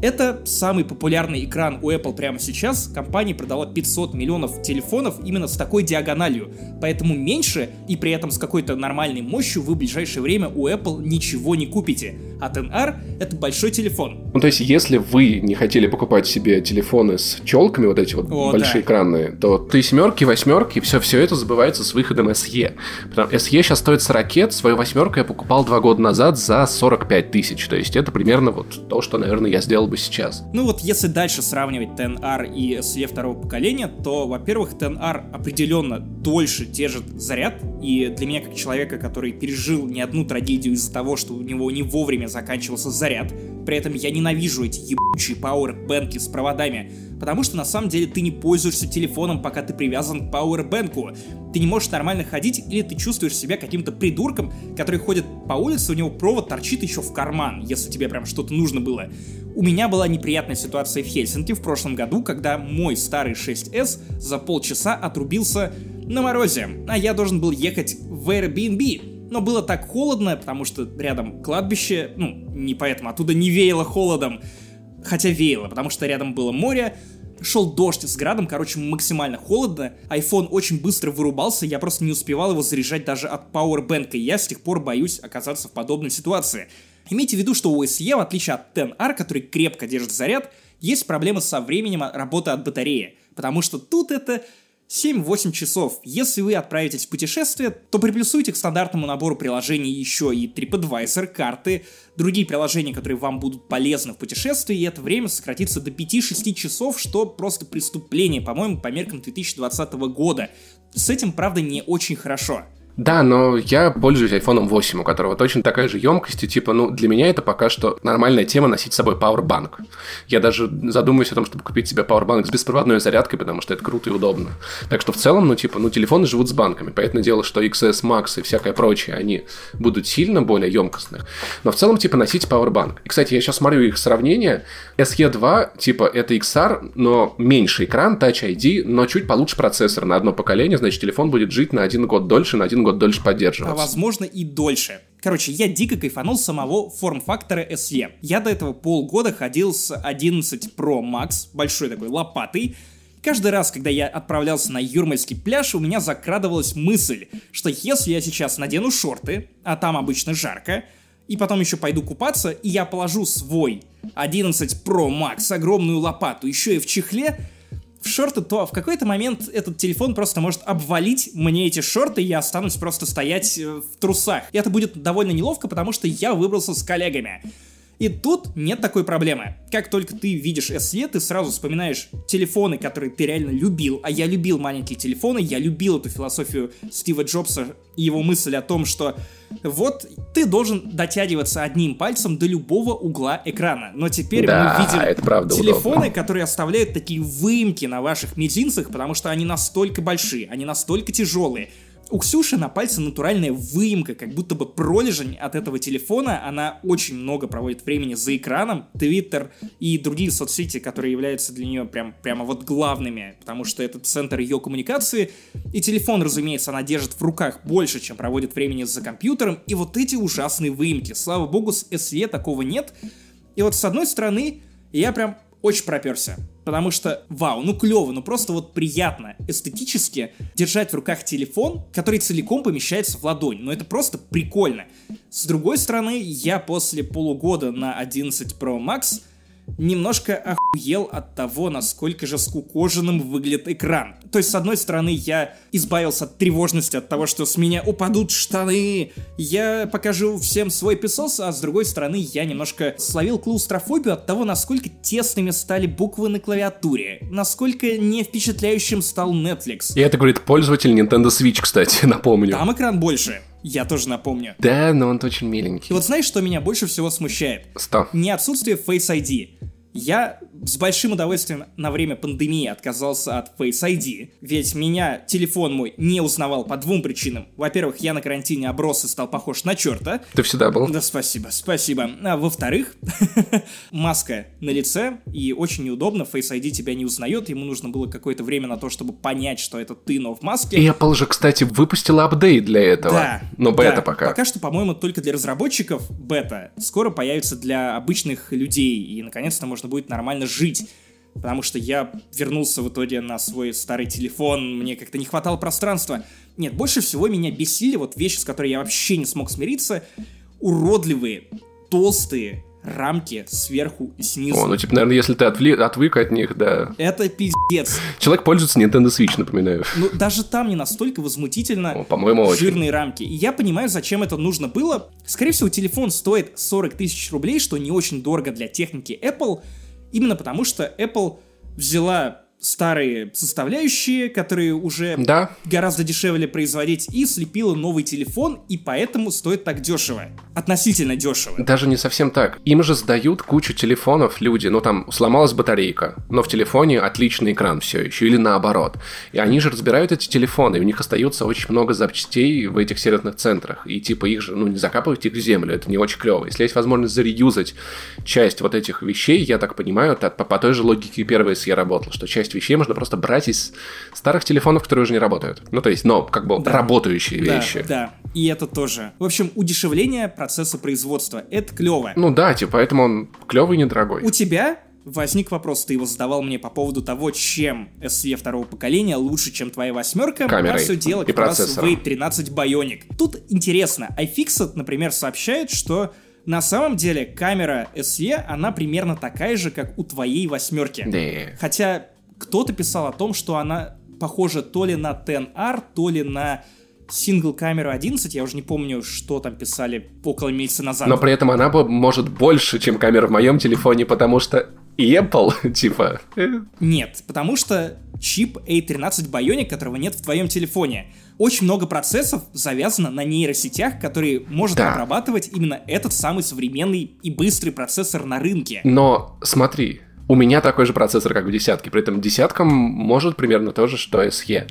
Это самый популярный экран у Apple прямо сейчас. Компания продала 500 миллионов телефонов именно с такой диагональю. Поэтому меньше и при этом с какой-то нормальной мощью вы в ближайшее время у Apple ничего не купите. А 10R это большой телефон. Ну то есть если вы не хотели покупать себе телефоны с челками, вот эти вот О, большие да. экранные, то ты семерки, восьмерки, все, все это забывается с выходом SE. Потому SE сейчас стоит с ракет, свою восьмерку я покупал два года назад за 45 тысяч. То есть это примерно вот то, что, наверное, я сделал бы сейчас. Ну вот если дальше сравнивать 10R и SE второго поколения, то, во-первых, 10R определенно дольше держит заряд, и для меня, как человека, который пережил не одну трагедию из-за того, что у него не вовремя заканчивался заряд, при этом я ненавижу эти ебучие пауэрбэнки с проводами, потому что на самом деле ты не пользуешься телефоном, пока ты привязан к пауэрбэнку. Ты не можешь нормально ходить, или ты чувствуешь себя каким-то придурком, который ходит по улице, у него провод торчит еще в карман, если тебе прям что-то нужно было. У меня была неприятная ситуация в Хельсинки в прошлом году, когда мой старый 6S за полчаса отрубился на морозе, а я должен был ехать в Airbnb. Но было так холодно, потому что рядом кладбище, ну, не поэтому, оттуда не веяло холодом, хотя веяло, потому что рядом было море, шел дождь с градом, короче, максимально холодно. iPhone очень быстро вырубался, я просто не успевал его заряжать даже от пауэрбэнка, и я с тех пор боюсь оказаться в подобной ситуации. Имейте в виду, что у SE, в отличие от 10R, который крепко держит заряд, есть проблемы со временем работы от батареи, потому что тут это 7-8 часов. Если вы отправитесь в путешествие, то приплюсуйте к стандартному набору приложений еще и TripAdvisor, карты, другие приложения, которые вам будут полезны в путешествии, и это время сократится до 5-6 часов, что просто преступление, по-моему, по меркам 2020 года. С этим, правда, не очень хорошо. Да, но я пользуюсь iPhone 8, у которого точно такая же емкость, и типа, ну, для меня это пока что нормальная тема носить с собой Powerbank. Я даже задумываюсь о том, чтобы купить себе Powerbank с беспроводной зарядкой, потому что это круто и удобно. Так что в целом, ну, типа, ну, телефоны живут с банками, поэтому дело, что XS Max и всякое прочее, они будут сильно более емкостны. Но в целом, типа, носить Powerbank. И, кстати, я сейчас смотрю их сравнение. SE2, типа, это XR, но меньше экран, Touch ID, но чуть получше процессор на одно поколение, значит, телефон будет жить на один год дольше, на один год год дольше поддерживаться. А возможно и дольше. Короче, я дико кайфанул самого форм-фактора SE. Я до этого полгода ходил с 11 Pro Max, большой такой лопатой, Каждый раз, когда я отправлялся на Юрмальский пляж, у меня закрадывалась мысль, что если я сейчас надену шорты, а там обычно жарко, и потом еще пойду купаться, и я положу свой 11 Pro Max огромную лопату еще и в чехле, в шорты, то в какой-то момент этот телефон просто может обвалить мне эти шорты, и я останусь просто стоять э, в трусах. И это будет довольно неловко, потому что я выбрался с коллегами. И тут нет такой проблемы. Как только ты видишь SE, ты сразу вспоминаешь телефоны, которые ты реально любил. А я любил маленькие телефоны, я любил эту философию Стива Джобса и его мысль о том, что вот ты должен дотягиваться одним пальцем до любого угла экрана. Но теперь да, мы видим это правда телефоны, удобно. которые оставляют такие выемки на ваших мизинцах, потому что они настолько большие, они настолько тяжелые, У Ксюши на пальце натуральная выемка, как будто бы пролежень от этого телефона. Она очень много проводит времени за экраном. Твиттер и другие соцсети, которые являются для нее прям, прямо вот главными, потому что это центр ее коммуникации. И телефон, разумеется, она держит в руках больше, чем проводит времени за компьютером. И вот эти ужасные выемки. Слава богу, с SE такого нет. И вот с одной стороны, я прям очень проперся. Потому что, вау, ну клево, ну просто вот приятно эстетически держать в руках телефон, который целиком помещается в ладонь. Ну это просто прикольно. С другой стороны, я после полугода на 11 Pro Max немножко охуел от того, насколько же скукоженным выглядит экран. То есть, с одной стороны, я избавился от тревожности, от того, что с меня упадут штаны, я покажу всем свой песос, а с другой стороны, я немножко словил клаустрофобию от того, насколько тесными стали буквы на клавиатуре, насколько не впечатляющим стал Netflix. И это говорит пользователь Nintendo Switch, кстати, напомню. Там экран больше. Я тоже напомню. Да, но он очень миленький. И вот знаешь, что меня больше всего смущает? Сто. Не отсутствие Face ID. Я с большим удовольствием на время пандемии отказался от Face ID, ведь меня телефон мой не узнавал по двум причинам. Во-первых, я на карантине оброс и стал похож на черта. Ты всегда был. Да, спасибо, спасибо. А во-вторых, маска на лице, и очень неудобно, Face ID тебя не узнает, ему нужно было какое-то время на то, чтобы понять, что это ты, но в маске. И Apple же, кстати, выпустила апдейт для этого. Да. Но бета да. пока. Пока что, по-моему, только для разработчиков бета. Скоро появится для обычных людей, и наконец-то можно будет нормально жить. Потому что я вернулся в итоге на свой старый телефон, мне как-то не хватало пространства. Нет, больше всего меня бесили вот вещи, с которыми я вообще не смог смириться. Уродливые, толстые рамки сверху и снизу. О, ну типа, наверное, если ты отвли... отвык от них, да. Это пиздец. Человек пользуется Nintendo Switch, напоминаю. Ну, даже там не настолько возмутительно О, по-моему, очень. жирные рамки. И я понимаю, зачем это нужно было. Скорее всего, телефон стоит 40 тысяч рублей, что не очень дорого для техники Apple. Именно потому, что Apple взяла старые составляющие, которые уже Да. гораздо дешевле производить, и слепила новый телефон, и поэтому стоит так дешево. Относительно дешево. Даже не совсем так. Им же сдают кучу телефонов люди. Ну, там сломалась батарейка, но в телефоне отличный экран все еще, или наоборот. И они же разбирают эти телефоны, и у них остается очень много запчастей в этих сервисных центрах. И типа их же, ну, не закапывать их в землю, это не очень клево. Если есть возможность зареюзать часть вот этих вещей, я так понимаю, по, по той же логике первой я работал, что часть вещей можно просто брать из старых телефонов, которые уже не работают. Ну, то есть, но как бы Да. работающие Да, вещи. да, и это тоже. В общем, удешевление процесса производства. Это клево. Ну да, типа, поэтому он клевый и недорогой. У тебя возник вопрос, ты его задавал мне по поводу того, чем SE второго поколения лучше, чем твоя восьмерка. Камерой а все дело и как раз в процессором. Wave 13 Bionic. Тут интересно, iFixit, например, сообщает, что на самом деле камера SE, она примерно такая же, как у твоей восьмерки. Да. Хотя кто-то писал о том, что она похожа то ли на 10R, то ли на сингл камеру 11, я уже не помню, что там писали около месяца назад. Но при этом она бы может больше, чем камера в моем телефоне, потому что Apple, типа, э, Нет, потому что чип A13 Bionic, которого нет в твоем телефоне. Очень много процессов завязано на нейросетях, которые может Да. обрабатывать именно этот самый современный и быстрый процессор на рынке. но смотри, у меня такой же процессор, как в десятке, при этом десяткам может примерно то же, что SE.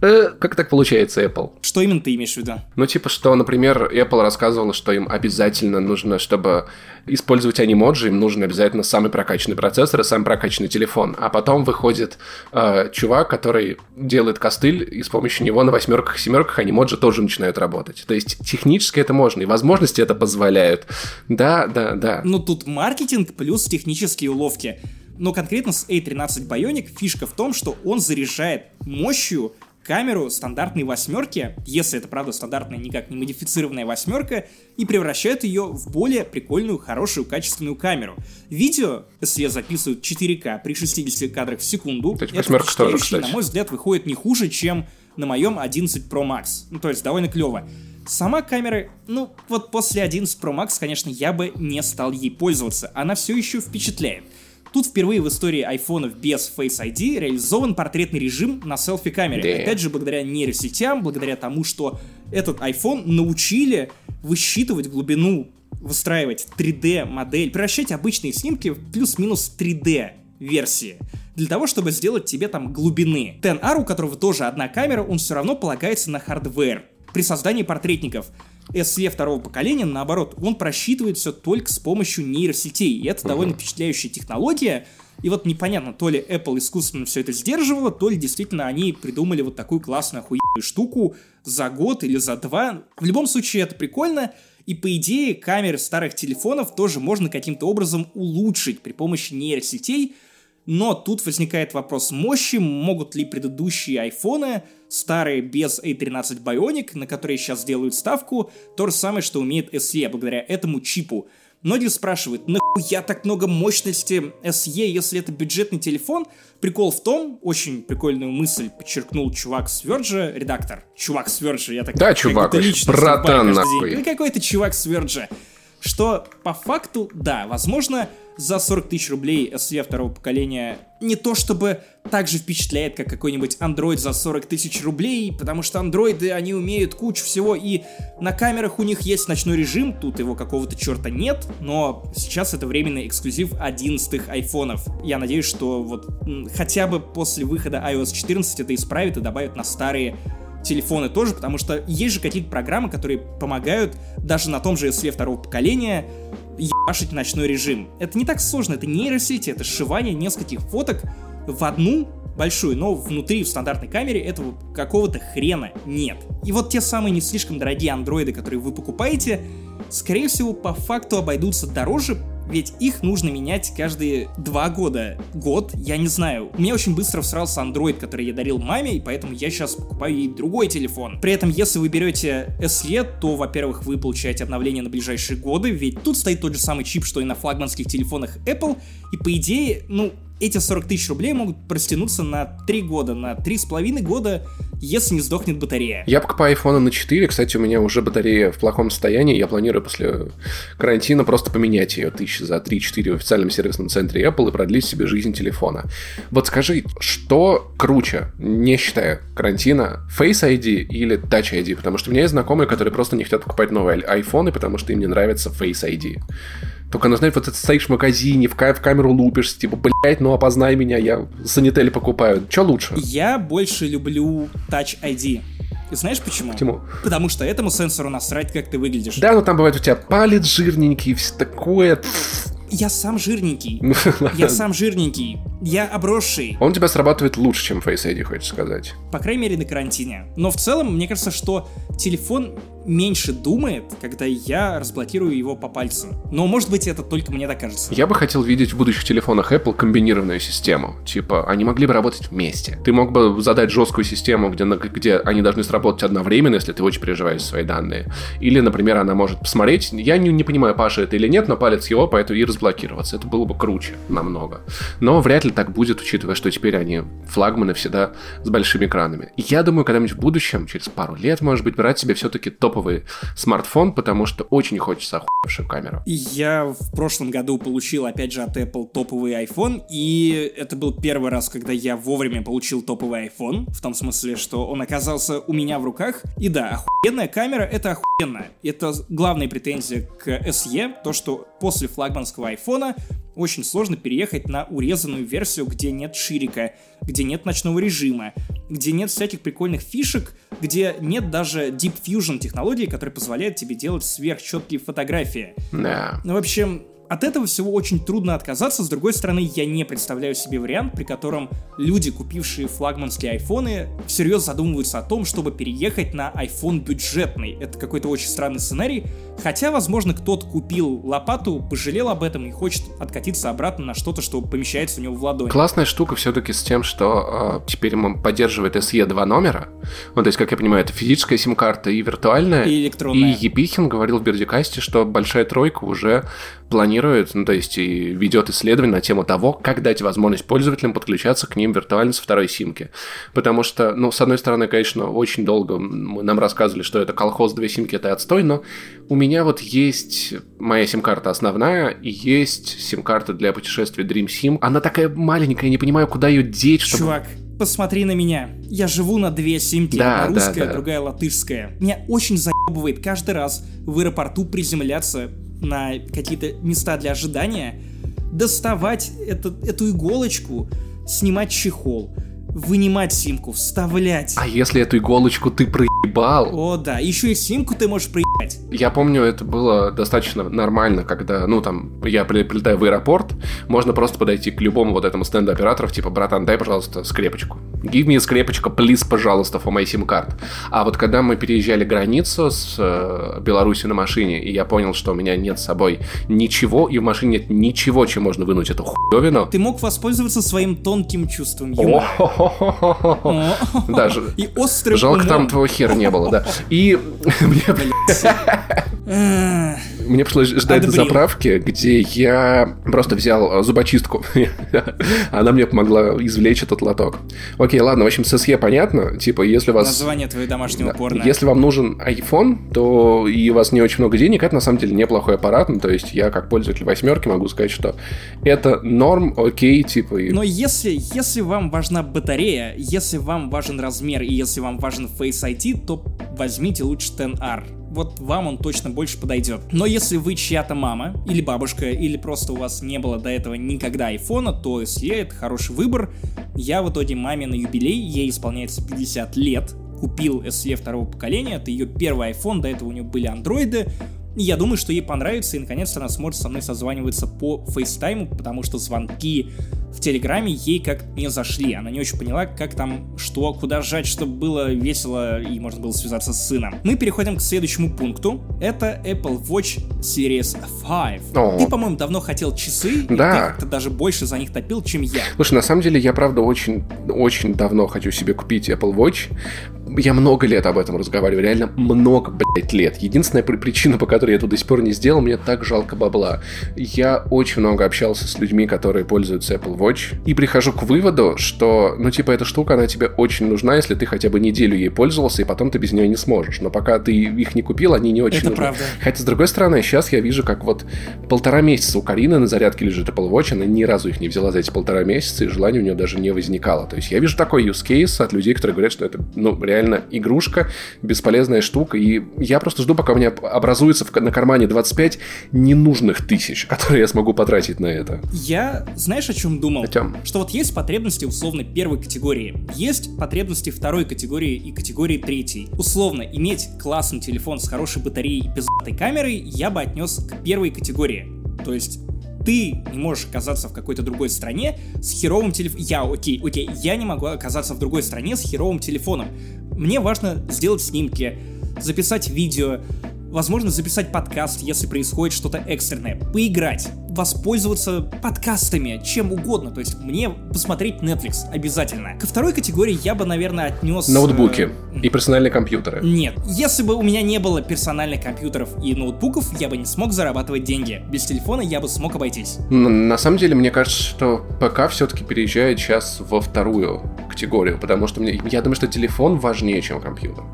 Э, как так получается, Apple? Что именно ты имеешь в виду? Ну, типа, что, например, Apple рассказывала, что им обязательно нужно, чтобы использовать анимоджи, им нужен обязательно самый прокачанный процессор и самый прокачанный телефон. А потом выходит э, чувак, который делает костыль, и с помощью него на восьмерках и семерках анимоджи тоже начинают работать. То есть технически это можно, и возможности это позволяют. Да, да, да. Ну, тут маркетинг плюс технические уловки. Но конкретно с A13 Bionic фишка в том, что он заряжает мощью камеру стандартной восьмерки, если это, правда, стандартная, никак не модифицированная восьмерка, и превращает ее в более прикольную, хорошую, качественную камеру. Видео SE записывают 4К при 60 кадрах в секунду. Это тоже, кстати. на мой взгляд, выходит не хуже, чем на моем 11 Pro Max. Ну, то есть довольно клево. Сама камера, ну, вот после 11 Pro Max, конечно, я бы не стал ей пользоваться. Она все еще впечатляет. Тут впервые в истории айфонов без Face ID реализован портретный режим на селфи-камере. Да. Опять же, благодаря нейросетям, благодаря тому, что этот iPhone научили высчитывать глубину, выстраивать 3D-модель, превращать обычные снимки в плюс-минус 3D версии. для того, чтобы сделать тебе там глубины. Ten-R, у которого тоже одна камера, он все равно полагается на hardware. При создании портретников SE второго поколения, наоборот, он просчитывает все только с помощью нейросетей. И это uh-huh. довольно впечатляющая технология. И вот непонятно, то ли Apple искусственно все это сдерживала, то ли действительно они придумали вот такую классную охуенную штуку за год или за два. В любом случае, это прикольно. И по идее, камеры старых телефонов тоже можно каким-то образом улучшить при помощи нейросетей, но тут возникает вопрос мощи, могут ли предыдущие айфоны, старые без A13 Bionic, на которые сейчас делают ставку, то же самое, что умеет SE благодаря этому чипу. Многие спрашивают, нахуя так много мощности SE, если это бюджетный телефон? Прикол в том, очень прикольную мысль подчеркнул чувак с Verge, редактор. Чувак с Verge, я так... Да, чувак, братан нахуй. Ну, какой-то чувак с Verge. Что по факту, да, возможно, за 40 тысяч рублей SE второго поколения не то чтобы так же впечатляет, как какой-нибудь Android за 40 тысяч рублей, потому что андроиды, они умеют кучу всего, и на камерах у них есть ночной режим, тут его какого-то черта нет, но сейчас это временный эксклюзив 11 айфонов. Я надеюсь, что вот хотя бы после выхода iOS 14 это исправит и добавит на старые телефоны тоже, потому что есть же какие-то программы, которые помогают даже на том же SE второго поколения ебашить ночной режим. Это не так сложно, это нейросети, это сшивание нескольких фоток в одну большую, но внутри в стандартной камере этого какого-то хрена нет. И вот те самые не слишком дорогие андроиды, которые вы покупаете, скорее всего, по факту обойдутся дороже, ведь их нужно менять каждые два года. Год, я не знаю. Мне очень быстро всрался Android, который я дарил маме, и поэтому я сейчас покупаю ей другой телефон. При этом, если вы берете SE, то, во-первых, вы получаете обновление на ближайшие годы, ведь тут стоит тот же самый чип, что и на флагманских телефонах Apple, и по идее, ну, эти 40 тысяч рублей могут простянуться на 3 года, на 3,5 года, если не сдохнет батарея. Я покупаю iPhone на 4, кстати, у меня уже батарея в плохом состоянии, я планирую после карантина просто поменять ее тысячи за 3-4 в официальном сервисном центре Apple и продлить себе жизнь телефона. Вот скажи, что круче, не считая карантина, Face ID или Touch ID? Потому что у меня есть знакомые, которые просто не хотят покупать новые айфоны, потому что им не нравится Face ID. Только, ну, знаешь, вот ты стоишь в магазине, в, ка- в камеру лупишься, типа, блядь, ну опознай меня, я санитель покупаю. Что лучше? Я больше люблю Touch ID. И знаешь почему? Почему? Потому что этому сенсору насрать, как ты выглядишь. Да, но там бывает у тебя палец жирненький, все такое. Я сам жирненький. Я сам жирненький. Я обросший. Он тебя срабатывает лучше, чем Face ID, хочешь сказать. По крайней мере, на карантине. Но в целом, мне кажется, что телефон меньше думает, когда я разблокирую его по пальцу. Но, может быть, это только мне так кажется. Я бы хотел видеть в будущих телефонах Apple комбинированную систему. Типа, они могли бы работать вместе. Ты мог бы задать жесткую систему, где, где они должны сработать одновременно, если ты очень переживаешь свои данные. Или, например, она может посмотреть, я не, не понимаю, Паша это или нет, но палец его, поэтому и разблокироваться. Это было бы круче намного. Но вряд ли так будет, учитывая, что теперь они флагманы всегда с большими экранами. Я думаю, когда-нибудь в будущем, через пару лет, может быть, брать себе все-таки топ топовый смартфон, потому что очень хочется охуевшую камеру. Я в прошлом году получил, опять же, от Apple топовый iPhone, и это был первый раз, когда я вовремя получил топовый iPhone, в том смысле, что он оказался у меня в руках. И да, охуенная камера — это охуенно. Это главная претензия к SE, то, что после флагманского iPhone очень сложно переехать на урезанную версию, где нет ширика, где нет ночного режима, где нет всяких прикольных фишек, где нет даже Deep Fusion технологии, которая позволяет тебе делать сверхчеткие фотографии. Да. Ну, в общем, от этого всего очень трудно отказаться. С другой стороны, я не представляю себе вариант, при котором люди, купившие флагманские айфоны, всерьез задумываются о том, чтобы переехать на iPhone бюджетный. Это какой-то очень странный сценарий. Хотя, возможно, кто-то купил лопату, пожалел об этом и хочет откатиться обратно на что-то, что помещается у него в ладони. Классная штука все-таки с тем, что э, теперь он поддерживает SE два номера. Ну, то есть, как я понимаю, это физическая сим-карта и виртуальная. И электронная. И Епихин говорил в Бердикасте, что большая тройка уже планирует, ну, то есть и ведет исследование на тему того, как дать возможность пользователям подключаться к ним виртуально со второй симки. Потому что, ну, с одной стороны, конечно, очень долго нам рассказывали, что это колхоз, две симки, это отстой, но у меня вот есть моя сим-карта основная, и есть сим-карта для путешествия Dream Sim. Она такая маленькая, не понимаю, куда ее деть, чтобы... Чувак, посмотри на меня. Я живу на две симки, да, одна русская, да, да. другая латышская. Меня очень заебывает каждый раз в аэропорту приземляться на какие-то места для ожидания, доставать это, эту иголочку, снимать чехол, вынимать симку, вставлять. А если эту иголочку ты проебал? О, да, еще и симку ты можешь проебать. Я помню, это было достаточно нормально, когда, ну, там, я прилетаю в аэропорт, можно просто подойти к любому вот этому стенду операторов, типа, братан, дай, пожалуйста, скрепочку. Give me скрепочка, please, пожалуйста, for my SIM card. А вот когда мы переезжали границу с э, Беларусью на машине, и я понял, что у меня нет с собой ничего, и в машине нет ничего, чем можно вынуть эту хуевину. Ты мог воспользоваться своим тонким чувством юмора. Даже. И острым Жалко, там твоего хера не было, да. И мне пришлось ждать до Одобрил. заправки, где я просто взял э, зубочистку. Она мне помогла извлечь этот лоток. Окей, ладно, в общем, с SE понятно. Типа, если у вас... Название твоего домашнего порно. Если вам нужен iPhone, то и у вас не очень много денег, это на самом деле неплохой аппарат. Ну, то есть я как пользователь восьмерки могу сказать, что это норм, окей, типа... и- Но если, если вам важна батарея, если вам важен размер и если вам важен Face ID, то возьмите лучше 10R. Вот вам он точно больше подойдет. Но если вы чья-то мама или бабушка, или просто у вас не было до этого никогда айфона, то SE это хороший выбор. Я в итоге маме на юбилей, ей исполняется 50 лет, купил SE второго поколения, это ее первый iPhone, до этого у нее были андроиды, я думаю, что ей понравится, и наконец-то она сможет со мной созваниваться по фейстайму, потому что звонки в Телеграме ей как не зашли. Она не очень поняла, как там, что, куда сжать, чтобы было весело и можно было связаться с сыном. Мы переходим к следующему пункту. Это Apple Watch Series 5. О. Ты, по-моему, давно хотел часы, и Да. ты как-то даже больше за них топил, чем я. Слушай, на самом деле я, правда, очень, очень давно хочу себе купить Apple Watch. Я много лет об этом разговариваю, реально много, блядь, лет. Единственная при- причина, по которой я это до сих пор не сделал, мне так жалко бабла. Я очень много общался с людьми, которые пользуются Apple Watch, и прихожу к выводу, что, ну, типа, эта штука, она тебе очень нужна, если ты хотя бы неделю ей пользовался, и потом ты без нее не сможешь. Но пока ты их не купил, они не очень Это нужны. правда. Хотя, с другой стороны, сейчас я вижу, как вот полтора месяца у Карины на зарядке лежит Apple Watch, она ни разу их не взяла за эти полтора месяца, и желания у нее даже не возникало. То есть я вижу такой use case от людей, которые говорят, что это, ну, реально игрушка, бесполезная штука, и я просто жду, пока у меня образуется в- на кармане 25 ненужных тысяч, которые я смогу потратить на это. Я, знаешь, о чем думал? О чем? Что вот есть потребности условно первой категории, есть потребности второй категории и категории третьей. Условно, иметь классный телефон с хорошей батареей и пиздатой камерой я бы отнес к первой категории. То есть ты не можешь оказаться в какой-то другой стране с херовым телефоном. Я, окей, окей, я не могу оказаться в другой стране с херовым телефоном. Мне важно сделать снимки, записать видео, возможно, записать подкаст, если происходит что-то экстренное, поиграть, воспользоваться подкастами, чем угодно. То есть мне посмотреть Netflix обязательно. Ко второй категории я бы, наверное, отнес... э, Ноутбуки и персональные компьютеры. Нет. Если бы у меня не было персональных компьютеров и ноутбуков, я бы не смог зарабатывать деньги. Без телефона я бы смог обойтись. На самом деле, мне кажется, что ПК все-таки переезжает сейчас во вторую категорию, потому что мне, я думаю, что телефон важнее, чем компьютер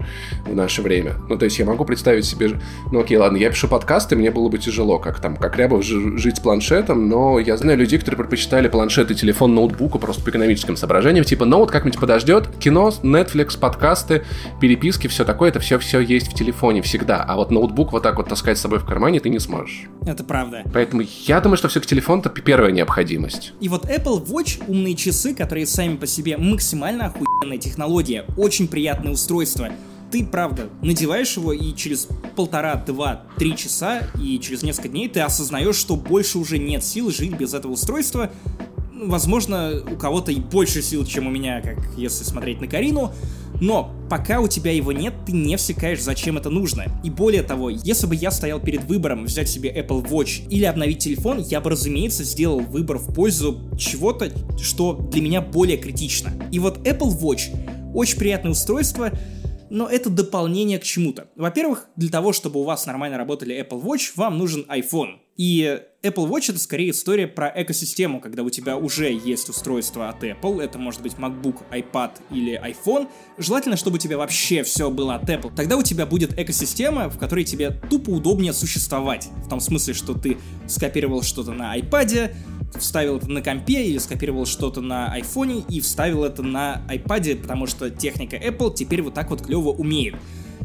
в наше время. Ну, то есть я могу представить себе, ну, окей, ладно, я пишу подкасты, мне было бы тяжело, как там, как Рябов жи- жить с планшетом, но я знаю людей, которые предпочитали планшет и телефон ноутбуку просто по экономическим соображениям, типа, ноут как-нибудь подождет, кино, Netflix, подкасты, переписки, все такое, это все-все есть в телефоне всегда, а вот ноутбук вот так вот таскать с собой в кармане ты не сможешь. Это правда. Поэтому я думаю, что все-таки телефон это первая необходимость. И вот Apple Watch — умные часы, которые сами по себе максимально охуенная технология, очень приятное устройство. Ты, правда, надеваешь его, и через полтора, два, три часа, и через несколько дней ты осознаешь, что больше уже нет сил жить без этого устройства. Возможно, у кого-то и больше сил, чем у меня, как если смотреть на Карину, но пока у тебя его нет, ты не всекаешь, зачем это нужно. И более того, если бы я стоял перед выбором взять себе Apple Watch или обновить телефон, я бы, разумеется, сделал выбор в пользу чего-то, что для меня более критично. И вот Apple Watch очень приятное устройство, но это дополнение к чему-то. Во-первых, для того, чтобы у вас нормально работали Apple Watch, вам нужен iPhone. И Apple Watch это скорее история про экосистему, когда у тебя уже есть устройство от Apple, это может быть MacBook, iPad или iPhone. Желательно, чтобы у тебя вообще все было от Apple. Тогда у тебя будет экосистема, в которой тебе тупо удобнее существовать. В том смысле, что ты скопировал что-то на iPad, вставил это на компе или скопировал что-то на айфоне и вставил это на iPad, потому что техника Apple теперь вот так вот клево умеет.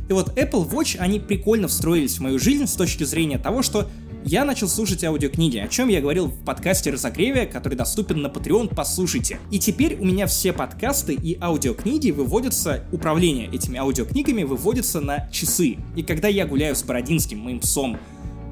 И вот Apple Watch, они прикольно встроились в мою жизнь с точки зрения того, что я начал слушать аудиокниги, о чем я говорил в подкасте «Разогреве», который доступен на Patreon, послушайте. И теперь у меня все подкасты и аудиокниги выводятся, управление этими аудиокнигами выводится на часы. И когда я гуляю с Бородинским, моим псом,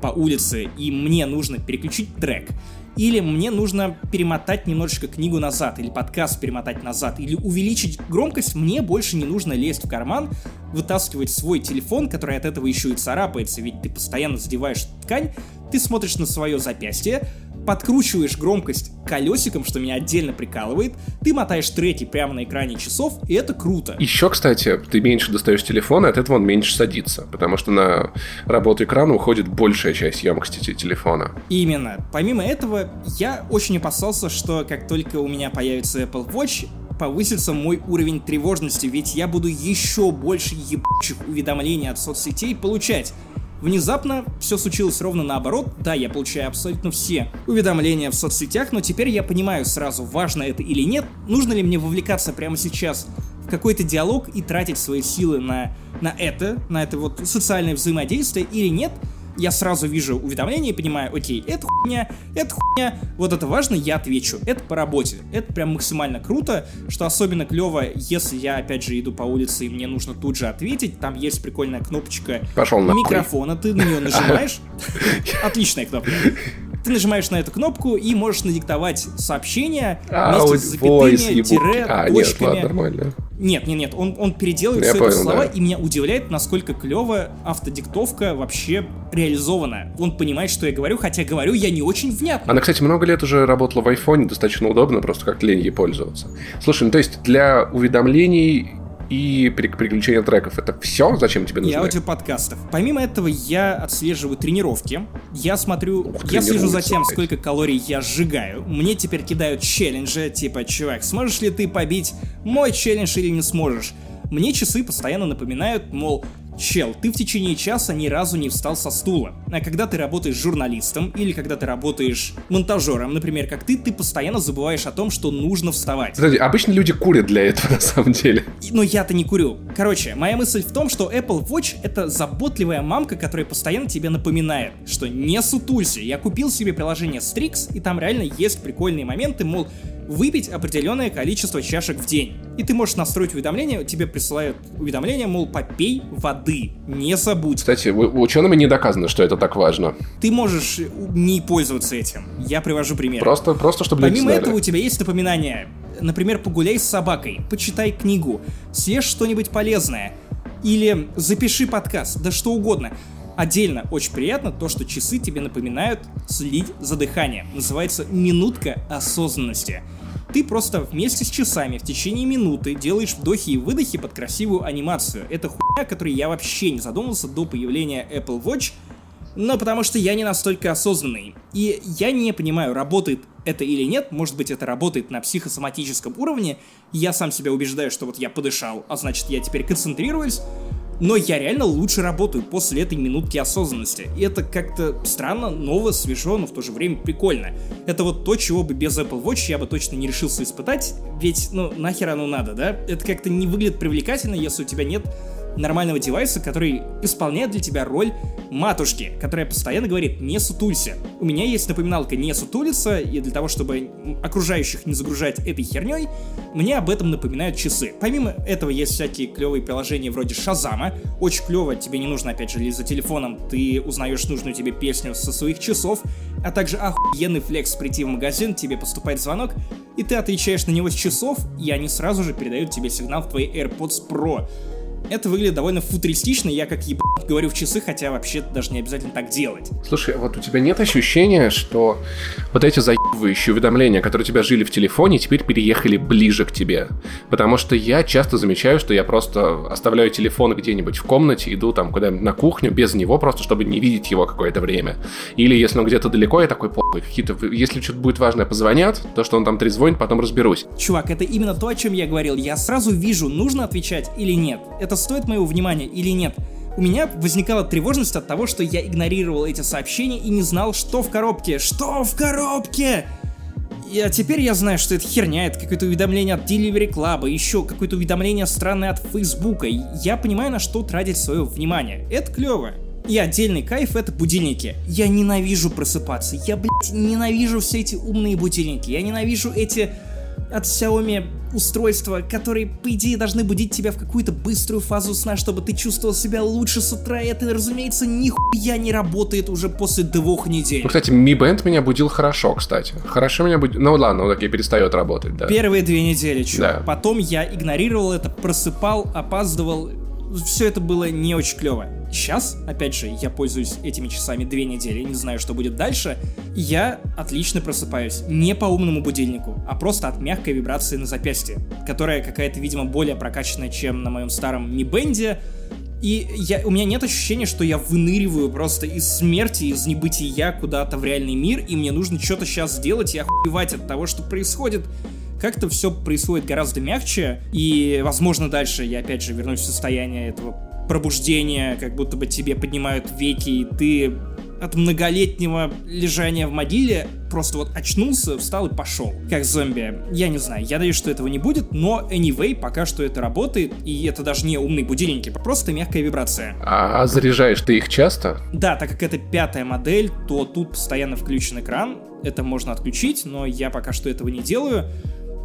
по улице, и мне нужно переключить трек, или мне нужно перемотать немножечко книгу назад, или подкаст перемотать назад, или увеличить громкость, мне больше не нужно лезть в карман, вытаскивать свой телефон, который от этого еще и царапается, ведь ты постоянно задеваешь ткань, ты смотришь на свое запястье, подкручиваешь громкость колесиком, что меня отдельно прикалывает, ты мотаешь треки прямо на экране часов, и это круто. Еще, кстати, ты меньше достаешь телефон, и от этого он меньше садится, потому что на работу экрана уходит большая часть емкости телефона. Именно. Помимо этого, я очень опасался, что как только у меня появится Apple Watch, повысится мой уровень тревожности, ведь я буду еще больше ебучих уведомлений от соцсетей получать. Внезапно все случилось ровно наоборот. Да, я получаю абсолютно все уведомления в соцсетях, но теперь я понимаю сразу, важно это или нет, нужно ли мне вовлекаться прямо сейчас в какой-то диалог и тратить свои силы на, на это, на это вот социальное взаимодействие или нет – я сразу вижу уведомление и понимаю, окей, это хуйня, это хуйня, вот это важно, я отвечу. Это по работе. Это прям максимально круто, что особенно клево, если я, опять же, иду по улице и мне нужно тут же ответить, там есть прикольная кнопочка Пошел микрофона, ты на нее нажимаешь. Отличная кнопка. Ты нажимаешь на эту кнопку и можешь надиктовать сообщение а, вместе с запятыми, тире, а, Нет. Нет, нет, он, он переделывает Я все понял, это слова, да. и меня удивляет, насколько клево автодиктовка вообще реализована. Он понимает, что я говорю, хотя говорю я не очень внятно. Она, кстати, много лет уже работала в айфоне, достаточно удобно, просто как лень ей пользоваться. Слушай, ну то есть для уведомлений и переключение треков. Это все, зачем тебе нужно? И аудиоподкастов. Помимо этого, я отслеживаю тренировки. Я смотрю, Ух, я слежу за тем, сколько калорий я сжигаю. Мне теперь кидают челленджи, типа, чувак, сможешь ли ты побить мой челлендж или не сможешь? Мне часы постоянно напоминают, мол, Чел, ты в течение часа ни разу не встал со стула. А когда ты работаешь журналистом или когда ты работаешь монтажером, например, как ты, ты постоянно забываешь о том, что нужно вставать. Подожди, обычно люди курят для этого на самом деле. Но я-то не курю. Короче, моя мысль в том, что Apple Watch это заботливая мамка, которая постоянно тебе напоминает, что не сутулься. Я купил себе приложение Strix, и там реально есть прикольные моменты, мол, выпить определенное количество чашек в день. И ты можешь настроить уведомления, тебе присылают уведомления, мол, попей воды, не забудь. Кстати, учеными не доказано, что это так важно. Ты можешь не пользоваться этим. Я привожу пример. Просто, просто чтобы Помимо этого у тебя есть напоминания. Например, погуляй с собакой, почитай книгу, съешь что-нибудь полезное. Или запиши подкаст, да что угодно. Отдельно очень приятно то, что часы тебе напоминают следить за дыханием. Называется минутка осознанности. Ты просто вместе с часами в течение минуты делаешь вдохи и выдохи под красивую анимацию. Это хуйня, о которой я вообще не задумывался до появления Apple Watch, но потому что я не настолько осознанный. И я не понимаю, работает это или нет, может быть это работает на психосоматическом уровне, я сам себя убеждаю, что вот я подышал, а значит я теперь концентрируюсь, но я реально лучше работаю после этой минутки осознанности. И это как-то странно, ново, свежо, но в то же время прикольно. Это вот то, чего бы без Apple Watch я бы точно не решился испытать, ведь, ну, нахер оно надо, да? Это как-то не выглядит привлекательно, если у тебя нет нормального девайса, который исполняет для тебя роль матушки, которая постоянно говорит «не сутулься». У меня есть напоминалка «не сутулиться», и для того, чтобы окружающих не загружать этой херней, мне об этом напоминают часы. Помимо этого есть всякие клевые приложения вроде Шазама. Очень клево, тебе не нужно, опять же, лезть за телефоном, ты узнаешь нужную тебе песню со своих часов, а также охуенный флекс прийти в магазин, тебе поступает звонок, и ты отвечаешь на него с часов, и они сразу же передают тебе сигнал в твои AirPods Pro. Это выглядит довольно футуристично, я как ебать говорю в часы, хотя вообще даже не обязательно так делать. Слушай, а вот у тебя нет ощущения, что вот эти заебывающие уведомления, которые у тебя жили в телефоне, теперь переехали ближе к тебе? Потому что я часто замечаю, что я просто оставляю телефон где-нибудь в комнате, иду там куда-нибудь на кухню без него, просто чтобы не видеть его какое-то время. Или если он где-то далеко, я такой, похуй, какие-то... Если что-то будет важное, позвонят, то, что он там трезвонит, потом разберусь. Чувак, это именно то, о чем я говорил. Я сразу вижу, нужно отвечать или нет. Это стоит моего внимания или нет. У меня возникала тревожность от того, что я игнорировал эти сообщения и не знал, что в коробке. Что в коробке? И, а теперь я знаю, что это херня, это какое-то уведомление от Delivery Club, еще какое-то уведомление странное от Фейсбука. Я понимаю, на что тратить свое внимание. Это клево. И отдельный кайф это будильники. Я ненавижу просыпаться. Я, блядь, ненавижу все эти умные будильники. Я ненавижу эти от Xiaomi устройства, которые, по идее, должны будить тебя в какую-то быструю фазу сна, чтобы ты чувствовал себя лучше с утра. И это, разумеется, нихуя не работает уже после двух недель. Ну, кстати, Mi Band меня будил хорошо, кстати. Хорошо меня будил... Ну ладно, он таки перестает работать, да. Первые две недели, чё. Да. Потом я игнорировал это, просыпал, опаздывал. Все это было не очень клево. Сейчас, опять же, я пользуюсь этими часами две недели, не знаю, что будет дальше. Я отлично просыпаюсь. Не по умному будильнику, а просто от мягкой вибрации на запястье, которая какая-то, видимо, более прокачанная, чем на моем старом Mi Band. И я, у меня нет ощущения, что я выныриваю просто из смерти, из небытия куда-то в реальный мир, и мне нужно что-то сейчас сделать и охуевать от того, что происходит. Как-то все происходит гораздо мягче, и, возможно, дальше я опять же вернусь в состояние этого пробуждения, как будто бы тебе поднимают веки, и ты от многолетнего лежания в могиле просто вот очнулся, встал и пошел, как зомби. Я не знаю, я надеюсь, что этого не будет, но anyway, пока что это работает, и это даже не умные будильники, просто мягкая вибрация. А, а заряжаешь ты их часто? Да, так как это пятая модель, то тут постоянно включен экран, это можно отключить, но я пока что этого не делаю.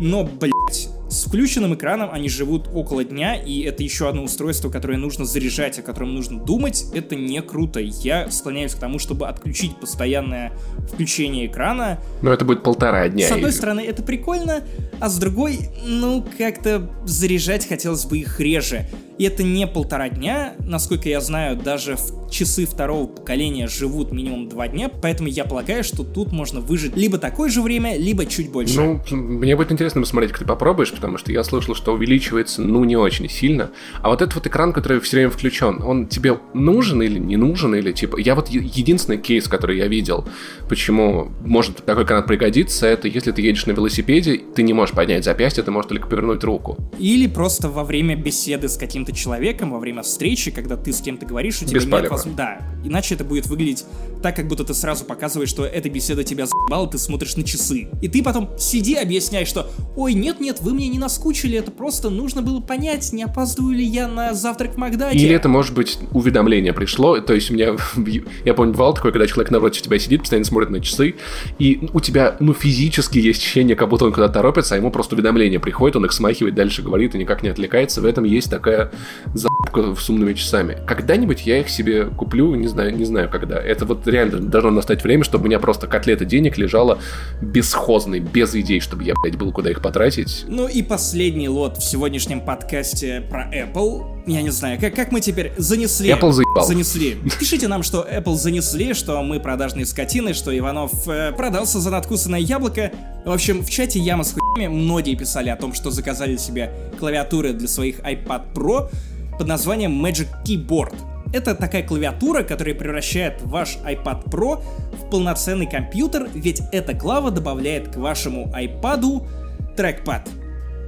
Но, блять, с включенным экраном они живут около дня, и это еще одно устройство, которое нужно заряжать, о котором нужно думать. Это не круто. Я склоняюсь к тому, чтобы отключить постоянное включение экрана. Но это будет полтора дня. С одной стороны, это прикольно, а с другой, ну, как-то заряжать хотелось бы их реже. И это не полтора дня, насколько я знаю, даже в часы второго поколения живут минимум два дня, поэтому я полагаю, что тут можно выжить либо такое же время, либо чуть больше. Ну, мне будет интересно посмотреть, как ты попробуешь, потому что я слышал, что увеличивается, ну, не очень сильно. А вот этот вот экран, который все время включен, он тебе нужен или не нужен, или типа... Я вот единственный кейс, который я видел, почему может такой экран пригодиться, это если ты едешь на велосипеде, ты не можешь поднять запястье, ты можешь только повернуть руку. Или просто во время беседы с каким-то человеком, во время встречи, когда ты с кем-то говоришь, у тебя Без нет возможности... Да, иначе это будет выглядеть так, как будто ты сразу показываешь, что эта беседа тебя заебала, ты смотришь на часы. И ты потом сиди, объясняй, что «Ой, нет-нет, вы мне не наскучили, это просто нужно было понять, не опаздываю ли я на завтрак в Макдаке». Или это, может быть, уведомление пришло, то есть у меня, я помню, бывало такое, когда человек напротив тебя сидит, постоянно смотрит на часы, и у тебя, ну, физически есть ощущение, как будто он куда-то торопится, а ему просто уведомление приходит, он их смахивает, дальше говорит и никак не отвлекается. В этом есть такая запка с умными часами. Когда-нибудь я их себе куплю, не знаю, не знаю когда. Это вот реально должно настать время, чтобы у меня просто котлета денег лежала бесхозной, без идей, чтобы я, блядь, был куда их потратить. Ну и последний лот в сегодняшнем подкасте про Apple. Я не знаю, как, как мы теперь занесли... Apple заебал. Занесли. Пишите нам, что Apple занесли, что мы продажные скотины, что Иванов э, продался за надкусанное яблоко. В общем, в чате Яма с хуями многие писали о том, что заказали себе клавиатуры для своих iPad Pro под названием Magic Keyboard. Это такая клавиатура, которая превращает ваш iPad Pro в полноценный компьютер, ведь эта клава добавляет к вашему iPad трекпад.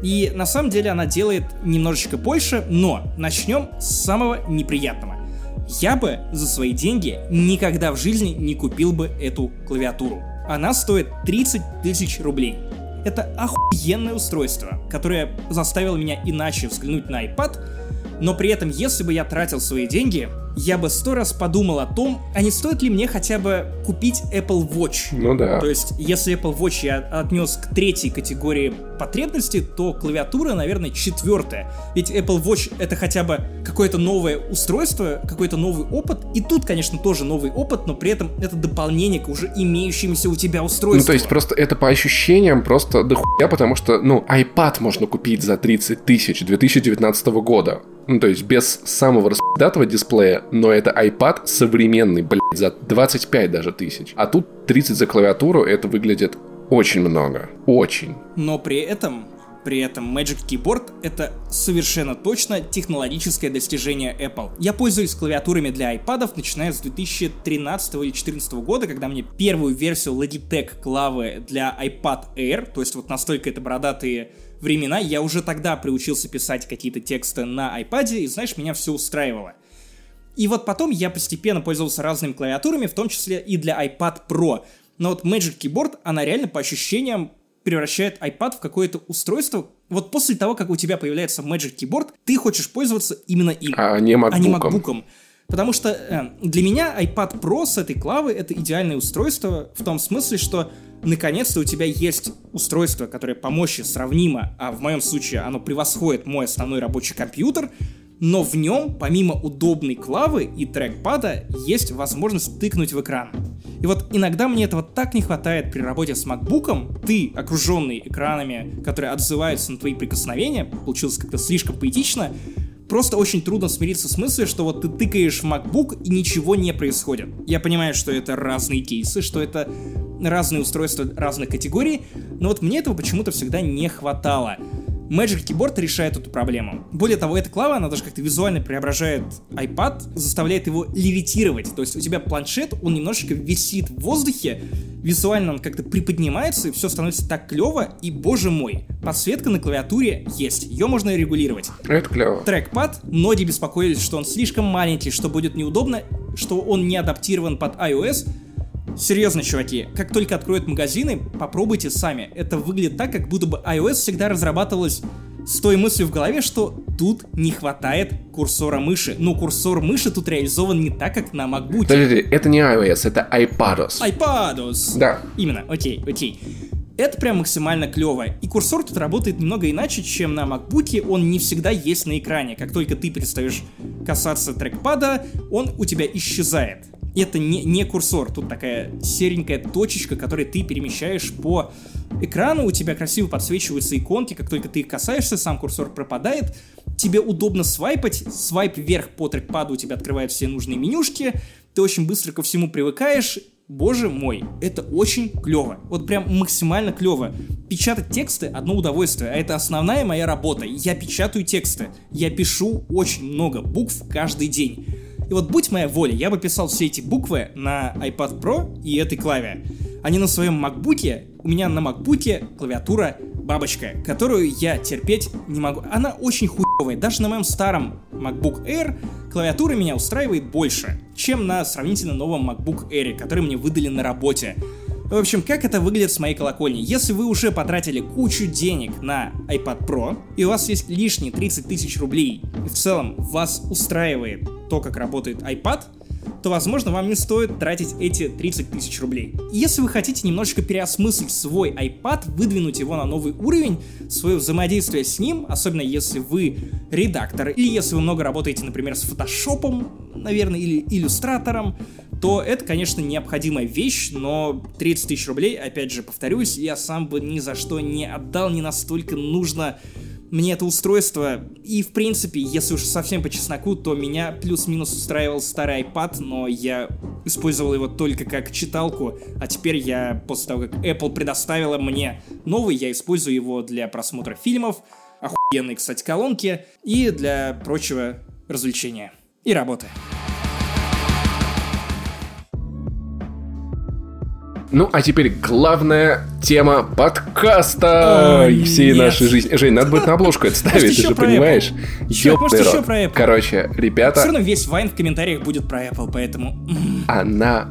И на самом деле она делает немножечко больше, но начнем с самого неприятного. Я бы за свои деньги никогда в жизни не купил бы эту клавиатуру. Она стоит 30 тысяч рублей. Это охуенное устройство, которое заставило меня иначе взглянуть на iPad, но при этом, если бы я тратил свои деньги, я бы сто раз подумал о том, а не стоит ли мне хотя бы купить Apple Watch. Ну да. То есть, если Apple Watch я отнес к третьей категории потребностей, то клавиатура, наверное, четвертая. Ведь Apple Watch это хотя бы какое-то новое устройство, какой-то новый опыт. И тут, конечно, тоже новый опыт, но при этом это дополнение к уже имеющимся у тебя устройству. Ну, то есть просто это по ощущениям просто дохуя, потому что, ну, iPad можно купить за 30 тысяч 2019 года. Ну, то есть без самого распидатого дисплея, но это iPad современный, блядь, за 25 даже тысяч. А тут 30 за клавиатуру, это выглядит очень много. Очень. Но при этом, при этом Magic Keyboard это совершенно точно технологическое достижение Apple. Я пользуюсь клавиатурами для iPad, начиная с 2013 или 2014 года, когда мне первую версию Logitech клавы для iPad Air, то есть вот настолько это бородатые времена, я уже тогда приучился писать какие-то тексты на iPad, и знаешь, меня все устраивало. И вот потом я постепенно пользовался разными клавиатурами, в том числе и для iPad Pro. Но вот Magic Keyboard, она реально по ощущениям превращает iPad в какое-то устройство. Вот после того, как у тебя появляется Magic Keyboard, ты хочешь пользоваться именно им, А не а не. MacBook'ом. Потому что э, для меня iPad Pro с этой клавы это идеальное устройство в том смысле, что наконец-то у тебя есть устройство, которое по мощи сравнимо, а в моем случае оно превосходит мой основной рабочий компьютер, но в нем, помимо удобной клавы и трекпада, есть возможность тыкнуть в экран. И вот иногда мне этого так не хватает при работе с MacBook. Ты, окруженный экранами, которые отзываются на твои прикосновения, получилось как-то слишком поэтично, просто очень трудно смириться с мыслью, что вот ты тыкаешь в MacBook и ничего не происходит. Я понимаю, что это разные кейсы, что это разные устройства разных категорий, но вот мне этого почему-то всегда не хватало. Magic Keyboard решает эту проблему. Более того, эта клава, она даже как-то визуально преображает iPad, заставляет его левитировать. То есть у тебя планшет, он немножечко висит в воздухе, визуально он как-то приподнимается, и все становится так клево, и боже мой, подсветка на клавиатуре есть, ее можно регулировать. Это клево. Трекпад, многие беспокоились, что он слишком маленький, что будет неудобно, что он не адаптирован под iOS, Серьезно, чуваки, как только откроют магазины, попробуйте сами. Это выглядит так, как будто бы iOS всегда разрабатывалась с той мыслью в голове, что тут не хватает курсора мыши. Но курсор мыши тут реализован не так, как на MacBook. Подожди, это не iOS, это iPadOS. iPadOS. Да. Именно, окей, окей. Это прям максимально клево. И курсор тут работает немного иначе, чем на MacBook. Он не всегда есть на экране. Как только ты перестаешь касаться трекпада, он у тебя исчезает это не, не курсор, тут такая серенькая точечка, которой ты перемещаешь по экрану, у тебя красиво подсвечиваются иконки, как только ты их касаешься, сам курсор пропадает, тебе удобно свайпать, свайп вверх по трекпаду у тебя открывает все нужные менюшки, ты очень быстро ко всему привыкаешь, Боже мой, это очень клево. Вот прям максимально клево. Печатать тексты одно удовольствие, а это основная моя работа. Я печатаю тексты. Я пишу очень много букв каждый день. Вот будь моя воля, я бы писал все эти буквы на iPad Pro и этой клаве. А не на своем макбуке. У меня на макбуке клавиатура бабочка, которую я терпеть не могу. Она очень хуевая. Даже на моем старом MacBook Air клавиатура меня устраивает больше, чем на сравнительно новом MacBook Air, который мне выдали на работе. В общем, как это выглядит с моей колокольни? Если вы уже потратили кучу денег на iPad Pro, и у вас есть лишние 30 тысяч рублей, и в целом вас устраивает то, как работает iPad, то, возможно, вам не стоит тратить эти 30 тысяч рублей. Если вы хотите немножечко переосмыслить свой iPad, выдвинуть его на новый уровень, свое взаимодействие с ним, особенно если вы редактор, или если вы много работаете, например, с фотошопом, наверное, или иллюстратором, то это, конечно, необходимая вещь, но 30 тысяч рублей, опять же, повторюсь, я сам бы ни за что не отдал, не настолько нужно мне это устройство, и в принципе, если уж совсем по чесноку, то меня плюс-минус устраивал старый iPad, но я использовал его только как читалку, а теперь я, после того, как Apple предоставила мне новый, я использую его для просмотра фильмов, охуенные, кстати, колонки, и для прочего развлечения и работы. Ну, а теперь главная тема подкаста Ой, всей нет. нашей жизни. Жень, надо будет на обложку это ставить, ты же понимаешь. Еще- может, еще про Apple. Короче, Все ребята, равно весь Вайн в комментариях будет про Apple, поэтому... она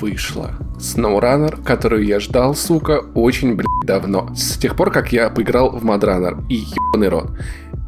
вышла. SnowRunner, которую я ждал, сука, очень, блядь, давно. С тех пор, как я поиграл в Mudrunner. И ебаный рот.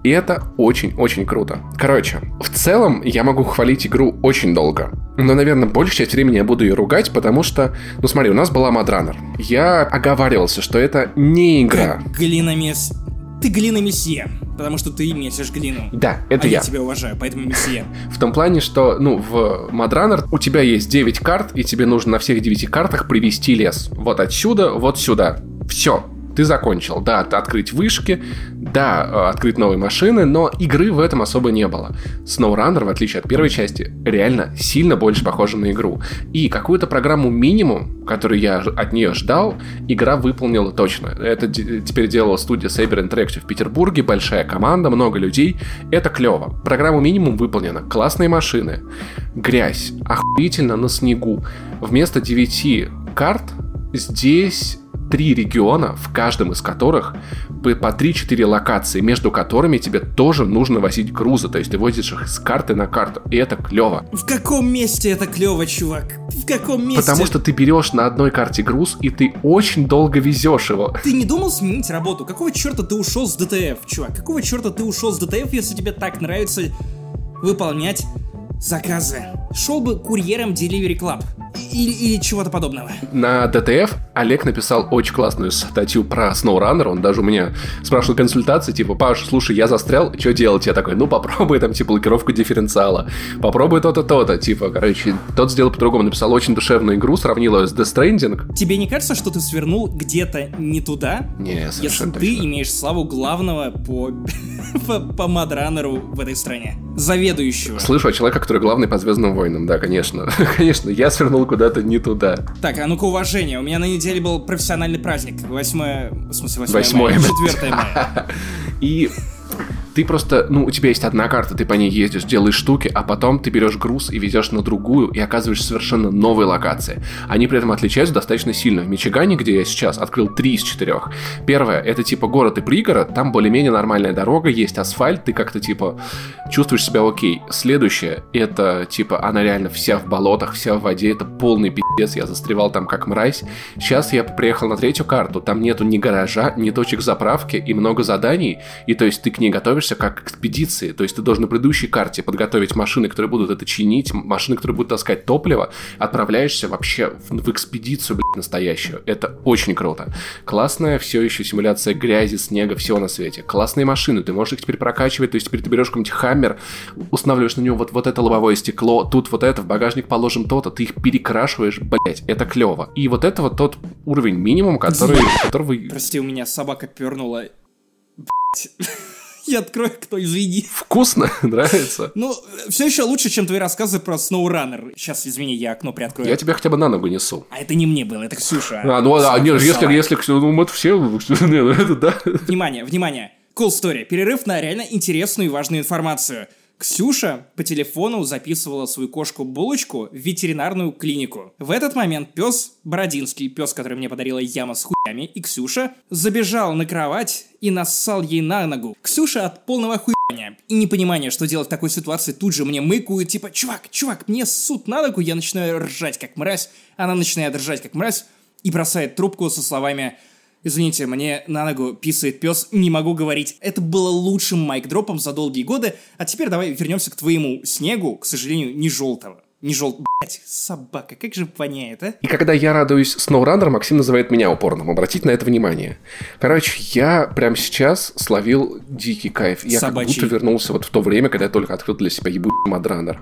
И это очень-очень круто. Короче, в целом я могу хвалить игру очень долго. Но, наверное, большую часть времени я буду ее ругать, потому что, ну смотри, у нас была Mudrunner. Я оговаривался, что это не игра. Как глина мес... Ты глина месье, потому что ты месишь глину. Да, это а я. я. тебя уважаю, поэтому месье. В том плане, что, ну, в Mudrunner у тебя есть 9 карт, и тебе нужно на всех 9 картах привести лес. Вот отсюда, вот сюда. Все, ты закончил. Да, открыть вышки, да, э, открыть новые машины, но игры в этом особо не было. SnowRunner, в отличие от первой части, реально сильно больше похожа на игру. И какую-то программу минимум, которую я от нее ждал, игра выполнила точно. Это теперь делала студия Saber Interactive в Петербурге, большая команда, много людей. Это клево. Программу минимум выполнена. Классные машины, грязь, охуительно на снегу. Вместо 9 карт здесь три региона, в каждом из которых по по 3-4 локации, между которыми тебе тоже нужно возить грузы, то есть ты возишь их с карты на карту, и это клево. В каком месте это клево, чувак? В каком месте? Потому что ты берешь на одной карте груз, и ты очень долго везешь его. Ты не думал сменить работу? Какого черта ты ушел с DTF, чувак? Какого черта ты ушел с DTF, если тебе так нравится выполнять заказы. Шел бы курьером Delivery Club. Или, или чего-то подобного. На DTF Олег написал очень классную статью про SnowRunner. Он даже у меня спрашивал консультации, типа, Паш, слушай, я застрял, что делать? Я такой, ну попробуй там, типа, блокировку дифференциала. Попробуй то-то, то-то. Типа, короче, тот сделал по-другому. Написал очень душевную игру, сравнил ее с Death Stranding. Тебе не кажется, что ты свернул где-то не туда? Не, Если ты имеешь славу главного по, по, по мадранеру в этой стране. Заведующего. Слышу от человека, который главный по Звездным войнам, да, конечно. конечно, я свернул куда-то не туда. Так, а ну-ка уважение. У меня на неделе был профессиональный праздник. 8... В смысле, 8 8 мая. 4 мая. И ты просто, ну, у тебя есть одна карта, ты по ней ездишь, делаешь штуки, а потом ты берешь груз и везешь на другую и оказываешься в совершенно новой локации. Они при этом отличаются достаточно сильно. В Мичигане, где я сейчас, открыл три из четырех. Первое, это типа город и пригород, там более-менее нормальная дорога, есть асфальт, ты как-то типа чувствуешь себя окей. Следующее, это типа она реально вся в болотах, вся в воде, это полный пиздец, я застревал там как мразь. Сейчас я приехал на третью карту, там нету ни гаража, ни точек заправки и много заданий, и то есть ты к ней готовишься как к экспедиции, то есть ты должен на предыдущей карте подготовить машины, которые будут это чинить, машины, которые будут таскать топливо, отправляешься вообще в, в экспедицию, блядь, настоящую. Это очень круто. Классная все еще симуляция грязи, снега, всего на свете. Классные машины, ты можешь их теперь прокачивать, то есть теперь ты берешь какой-нибудь хаммер, устанавливаешь на него вот, вот это лобовое стекло, тут вот это, в багажник положим то-то, ты их перекрашиваешь, блять, это клево. И вот это вот тот уровень минимум, который, которого... Прости, у меня собака пернула. Я открою, кто, извини. Вкусно, нравится. Ну, все еще лучше, чем твои рассказы про SnowRunner. Сейчас, извини, я окно приоткрою. Я тебя хотя бы на ногу несу. А это не мне было, это Ксюша. А, ну, а, нет, если, если, ну, мы все, не, ну, это да. Внимание, внимание. Cool story. Перерыв на реально интересную и важную информацию. Ксюша по телефону записывала свою кошку Булочку в ветеринарную клинику. В этот момент пес Бородинский, пес, который мне подарила яма с хуями, и Ксюша забежал на кровать и нассал ей на ногу. Ксюша от полного хуя и непонимания, что делать в такой ситуации, тут же мне мыкают, типа, чувак, чувак, мне суд на ногу, я начинаю ржать как мразь, она начинает ржать как мразь и бросает трубку со словами Извините, мне на ногу писает пес, не могу говорить. Это было лучшим майк-дропом за долгие годы, а теперь давай вернемся к твоему снегу, к сожалению, не желтого. Не желтого. Блять, собака, как же воняет, а? И когда я радуюсь SnowRunner, Максим называет меня упорным. Обратите на это внимание. Короче, я прямо сейчас словил дикий кайф. Я Собачий. как будто вернулся вот в то время, когда я только открыл для себя ебучий Мадранер.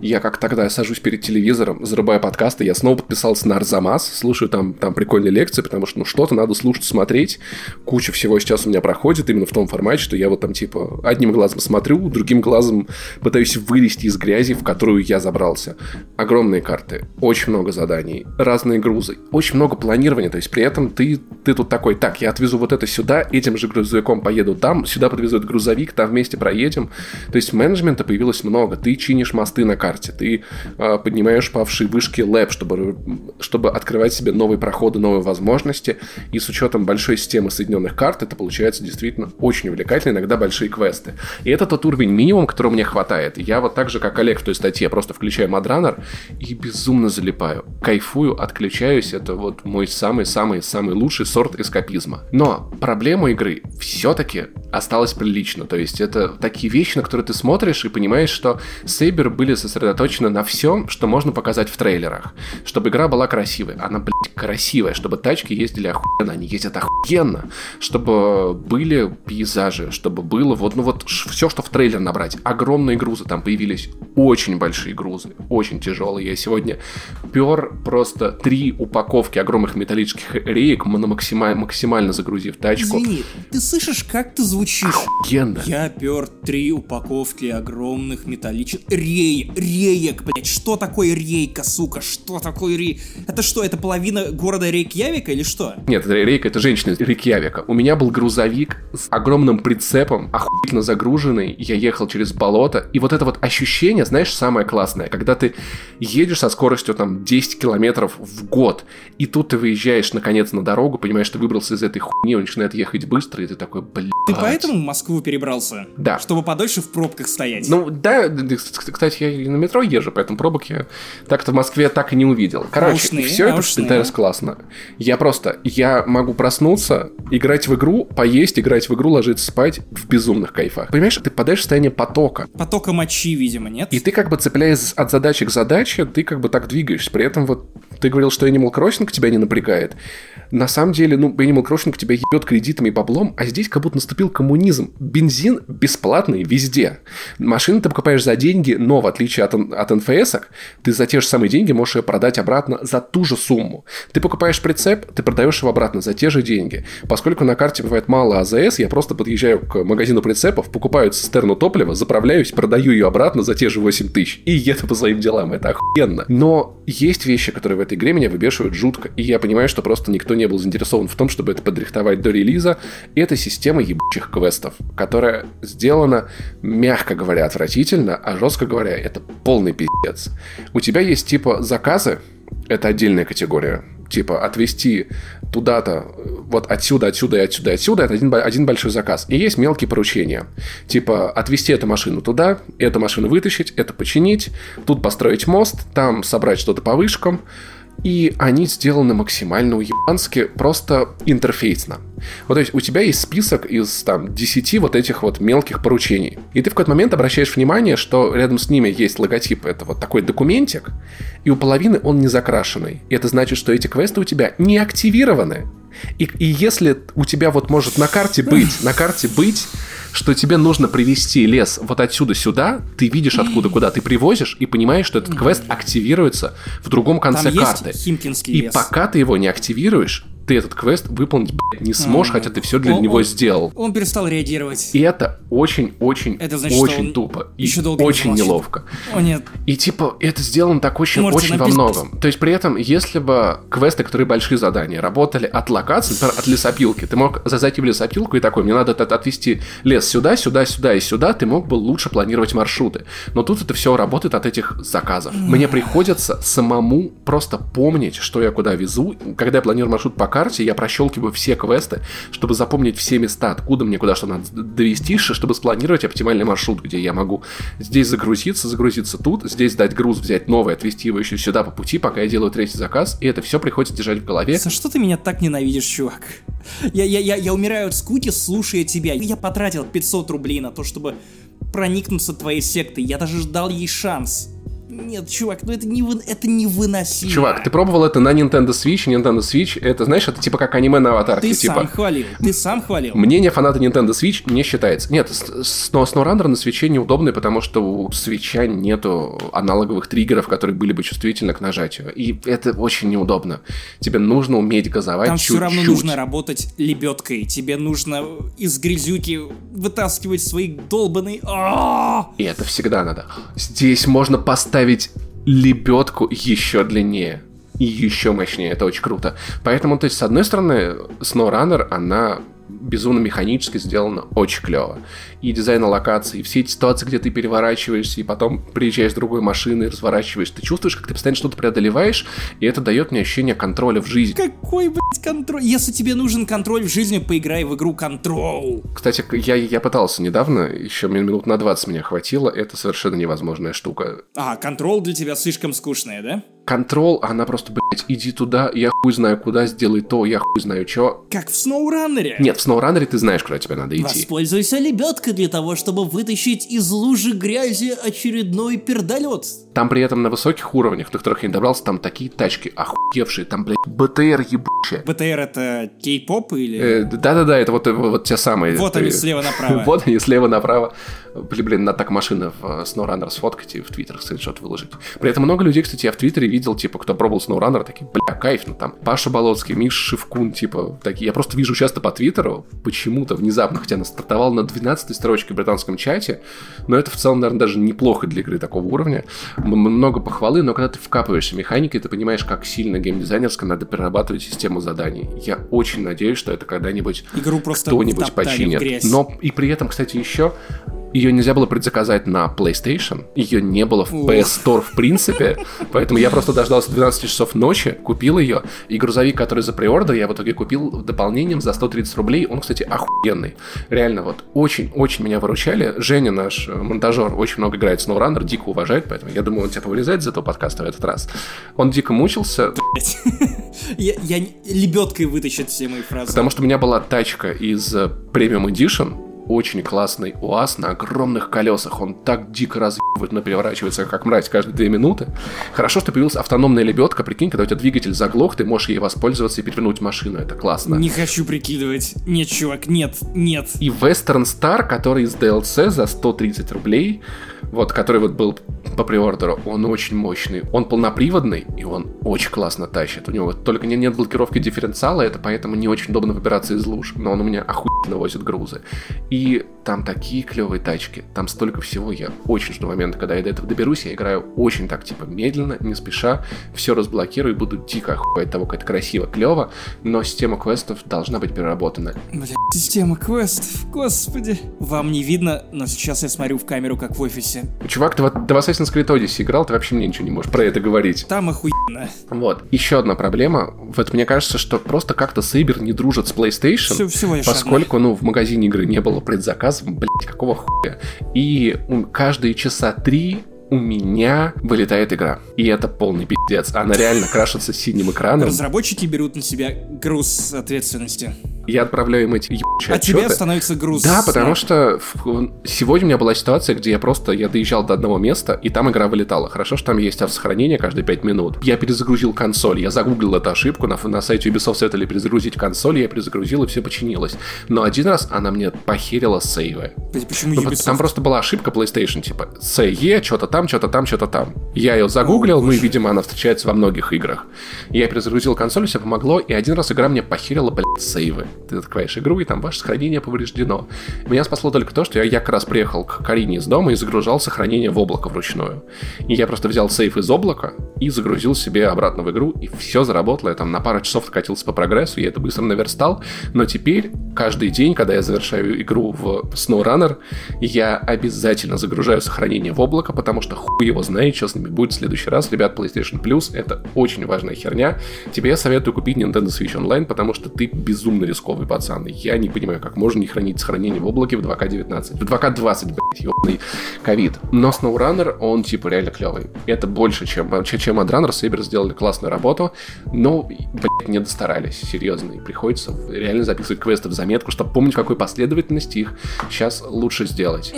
Я как тогда я сажусь перед телевизором, зарубаю подкасты, я снова подписался на Арзамас, слушаю там, там прикольные лекции, потому что ну что-то надо слушать, смотреть. Куча всего сейчас у меня проходит именно в том формате, что я вот там типа одним глазом смотрю, другим глазом пытаюсь вылезти из грязи, в которую я забрался. Огромные карты, очень много заданий, разные грузы, очень много планирования, то есть при этом ты, ты тут такой, так, я отвезу вот это сюда, этим же грузовиком поеду там, сюда подвезу этот грузовик, там вместе проедем. То есть менеджмента появилось много, ты чинишь мосты на карте, ты э, поднимаешь павшие вышки лэп, чтобы, чтобы открывать себе новые проходы, новые возможности, и с учетом большой системы соединенных карт, это получается действительно очень увлекательно, иногда большие квесты. И это тот уровень минимум, которого мне хватает. Я вот так же, как Олег в той статье, просто включаю Мадранер и безумно залипаю. Кайфую, отключаюсь, это вот мой самый-самый-самый лучший сорт эскапизма. Но проблема игры все-таки осталась прилично. То есть это такие вещи, на которые ты смотришь и понимаешь, что Сейбер были сосредоточены на всем, что можно показать в трейлерах. Чтобы игра была красивой. Она, блядь, красивая. Чтобы тачки ездили охуенно. Они ездят охуенно. Чтобы были пейзажи. Чтобы было вот, ну вот все, что в трейлер набрать. Огромные грузы. Там появились очень большие грузы. Очень тяжелые. Я сегодня пер просто три упаковки огромных металлических реек, максимально, максимально загрузив тачку. Извини, ты слышишь, как ты звучишь? Охуенно. Я пер три упаковки огромных металлических... Рей... Реек, блядь. Что такое рейка, сука? Что такое рей... Это что, это половина города Рейкьявика или что? Нет, рейка, это женщина из Рейкьявика. У меня был грузовик с огромным прицепом, охуительно загруженный. Я ехал через болото. И вот это вот ощущение, знаешь, самое классное, когда ты едешь со скоростью там 10 километров в год, и тут ты выезжаешь наконец на дорогу, понимаешь, что выбрался из этой хуйни, он начинает ехать быстро, и ты такой, блядь. Ты поэтому в Москву перебрался? Да. Чтобы подольше в пробках стоять? Ну, да, кстати, я и на метро езжу, поэтому пробок я так-то в Москве так и не увидел. Короче, Наушные, все это. Pinterest классно. Я просто, я могу проснуться, играть в игру, поесть, играть в игру, ложиться спать в безумных кайфах. Понимаешь, ты подаешь в состояние потока. Потока мочи, видимо, нет? И ты как бы цепляясь от задачи к задаче, ты как бы так двигаешься. При этом вот ты говорил, что Animal Crossing тебя не напрягает. На самом деле, ну, Animal Crossing тебя ебет кредитами и баблом, а здесь как будто наступил коммунизм. Бензин бесплатный везде. Машины ты покупаешь за деньги, но в отличие от, от НФС, ты за те же самые деньги можешь ее продать обратно за ту же сумму. Ты покупаешь прицеп, ты продаешь его обратно за те же деньги. Поскольку на карте бывает мало АЗС, я просто подъезжаю к магазину прицепов, покупаю цистерну топлива, заправляюсь, продаю ее обратно за те же 8 тысяч и еду по своим делам. Это охуенно. Но есть вещи, которые в этой игре меня выбешивают жутко. И я понимаю, что просто никто не был заинтересован в том, чтобы это подрихтовать до релиза. Это система ебучих квестов, которая сделана, мягко говоря, отвратительно, а жестко говоря, это полный пиздец. У тебя есть типа заказы, это отдельная категория. Типа отвезти туда-то, вот отсюда, отсюда и отсюда, и отсюда, это один, один большой заказ. И есть мелкие поручения. Типа отвезти эту машину туда, эту машину вытащить, это починить, тут построить мост, там собрать что-то по вышкам. И они сделаны максимально уебански, просто интерфейсно. Вот то есть у тебя есть список из там 10 вот этих вот мелких поручений. И ты в какой-то момент обращаешь внимание, что рядом с ними есть логотип, это вот такой документик, и у половины он не закрашенный. И это значит, что эти квесты у тебя не активированы. И, и если у тебя вот может на карте быть, на карте быть, что тебе нужно привести лес вот отсюда сюда, ты видишь откуда куда ты привозишь и понимаешь, что этот квест активируется в другом конце Там карты. есть Химкинский И лес. пока ты его не активируешь, ты этот квест выполнить блядь, не сможешь, хотя ты все для Он- него он- сделал. Он перестал реагировать. И это очень-очень, очень тупо. И еще долго не очень замолчит. неловко. О нет, И типа это сделано так очень, Можете очень во написать. многом. То есть при этом, если бы квесты, которые большие задания, работали от локации, например, от лесопилки, ты мог за- зайти в лесопилку и такой, мне надо от- отвести лес сюда, сюда, сюда и сюда, ты мог бы лучше планировать маршруты. Но тут это все работает от этих заказов. Мне приходится самому просто помнить, что я куда везу. Когда я планирую маршрут по карте, я прощелкиваю все квесты, чтобы запомнить все места, откуда мне куда что надо довести, чтобы спланировать оптимальный маршрут, где я могу здесь загрузиться, загрузиться тут, здесь дать груз, взять новый, отвезти его еще сюда по пути, пока я делаю третий заказ, и это все приходится держать в голове. за что ты меня так ненавидишь, чувак? Я, я, я, я умираю от скуки, слушая тебя. Я потратил 500 рублей на то, чтобы проникнуться твоей сектой. Я даже ждал ей шанс. Нет, чувак, ну это, не, вы- это невыносимо. Чувак, ты пробовал это на Nintendo Switch, Nintendo Switch, это, знаешь, это типа как аниме на аватарке, Ты типа... сам хвалил, ты сам хвалил. Мнение фаната Nintendo Switch не считается. Нет, но SnowRunner на свече неудобный, потому что у свеча нету аналоговых триггеров, которые были бы чувствительны к нажатию. И это очень неудобно. Тебе нужно уметь газовать Там чуть-чуть. все равно нужно работать лебедкой. Тебе нужно из грязюки вытаскивать свои долбанные... А-а-а! И это всегда надо. Здесь можно поставить лебедку еще длиннее. И еще мощнее, это очень круто. Поэтому, то есть, с одной стороны, SnowRunner, она безумно механически сделана очень клево. И дизайн локаций, и все эти ситуации, где ты переворачиваешься, и потом приезжаешь с другой машины и разворачиваешь, ты чувствуешь, как ты постоянно что-то преодолеваешь, и это дает мне ощущение контроля в жизни. Какой, блядь, контроль? Если тебе нужен контроль в жизни, поиграй в игру Control. Кстати, я, я пытался недавно, еще минут на 20 меня хватило, это совершенно невозможная штука. А, контрол для тебя слишком скучная, да? Контрол, она просто, блядь, иди туда, я хуй знаю куда, сделай то, я хуй знаю что. Как в SnowRunner. Нет, в SnowRunner ты знаешь, куда тебе надо идти. Воспользуйся лебедкой для того, чтобы вытащить из лужи грязи очередной пердолет. Там при этом на высоких уровнях, до которых я не добрался, там такие тачки охуевшие, там, блядь, БТР ебучая. БТР это кей-поп или... Э, Да-да-да, это вот, вот те самые. вот Ты- они слева направо. Вот они слева направо. Блин, блин, надо так машина в э, SnowRunner сфоткать и в Твиттер скриншот выложить. При этом много людей, кстати, я в Твиттере видел, типа, кто пробовал SnowRunner, такие, бля, кайф, ну там, Паша Болоцкий, Миша Шевкун, типа, такие. Я просто вижу часто по Твиттеру, почему-то внезапно, хотя она стартовала на 12 строчке в британском чате, но это в целом, наверное, даже неплохо для игры такого уровня. Много похвалы, но когда ты вкапываешься механикой, ты понимаешь, как сильно геймдизайнерско надо перерабатывать систему заданий. Я очень надеюсь, что это когда-нибудь кто-нибудь починит. Но и при этом, кстати, еще ее нельзя было предзаказать на PlayStation, ее не было в PS Store в принципе, поэтому я просто дождался 12 часов ночи, купил ее, и грузовик, который за преордер, я в итоге купил дополнением за 130 рублей, он, кстати, охуенный. Реально, вот, очень-очень меня выручали. Женя, наш монтажер, очень много играет в SnowRunner, дико уважает, поэтому я думаю, он тебя повылезает из этого подкаста в этот раз. Он дико мучился. Я, я лебедкой вытащит все мои фразы. Потому что у меня была тачка из Premium Edition, очень классный УАЗ на огромных колесах. Он так дико разъебывает, но переворачивается, как мразь, каждые две минуты. Хорошо, что появилась автономная лебедка. Прикинь, когда у тебя двигатель заглох, ты можешь ей воспользоваться и перевернуть машину. Это классно. Не хочу прикидывать. Нет, чувак, нет, нет. И Western Star, который из DLC за 130 рублей, вот, который вот был по приордеру, он очень мощный. Он полноприводный, и он очень классно тащит. У него только нет, блокировки дифференциала, это поэтому не очень удобно выбираться из луж. Но он у меня охуенно возит грузы. И там такие клевые тачки, там столько всего. Я очень жду момента, когда я до этого доберусь. Я играю очень так, типа, медленно, не спеша. Все разблокирую буду дико охуевать того, как это красиво, клево. Но система квестов должна быть переработана. Бля, система квестов, господи. Вам не видно, но сейчас я смотрю в камеру, как в офисе. Чувак, ты, ты в Assassin's Creed Odyssey играл, ты вообще мне ничего не можешь про это говорить. Там охуенно. Вот. Еще одна проблема. Вот мне кажется, что просто как-то Saber не дружит с PlayStation, Все, всего поскольку, одна. ну, в магазине игры не было предзаказа, блять, какого хуя. И каждые часа три у меня вылетает игра. И это полный пиздец. Она реально крашится синим экраном. Разработчики берут на себя груз ответственности. Я отправляю им эти ебучие А тебе становится груз. Да, потому что в- сегодня у меня была ситуация, где я просто, я доезжал до одного места, и там игра вылетала. Хорошо, что там есть автосохранение каждые 5 минут. Я перезагрузил консоль, я загуглил эту ошибку, на, на сайте Ubisoft советовали перезагрузить консоль, я перезагрузил, и все починилось. Но один раз она мне похерила сейвы. Почему Ну, Ubisoft? Там просто была ошибка PlayStation, типа, CE, что-то там, что-то там, что-то там. Я ее загуглил, ну и, видимо, она встречается во многих играх. Я перезагрузил консоль, все помогло, и один раз игра мне похерила, блядь, сейвы. Ты открываешь игру, и там ваше сохранение повреждено. Меня спасло только то, что я, я как раз приехал к Карине из дома и загружал сохранение в облако вручную. И я просто взял сейф из облака и загрузил себе обратно в игру, и все заработало. Я там на пару часов катился по прогрессу, я это быстро наверстал. Но теперь, каждый день, когда я завершаю игру в SnowRunner, я обязательно загружаю сохранение в облако, потому что хуй его знает, что с ними будет в следующий раз. Ребят, PlayStation Plus — это очень важная херня. Тебе я советую купить Nintendo Switch Online, потому что ты безумно рисковый пацан. Я не понимаю, как можно не хранить сохранение в облаке в 2К19. В 2К20, блядь, ебаный ковид. Но SnowRunner, он типа реально клевый. Это больше, чем, чем AdRunner. Saber сделали классную работу, но, блядь, не достарались, серьезно. И приходится реально записывать квесты в заметку, чтобы помнить, в какой последовательности их сейчас лучше сделать.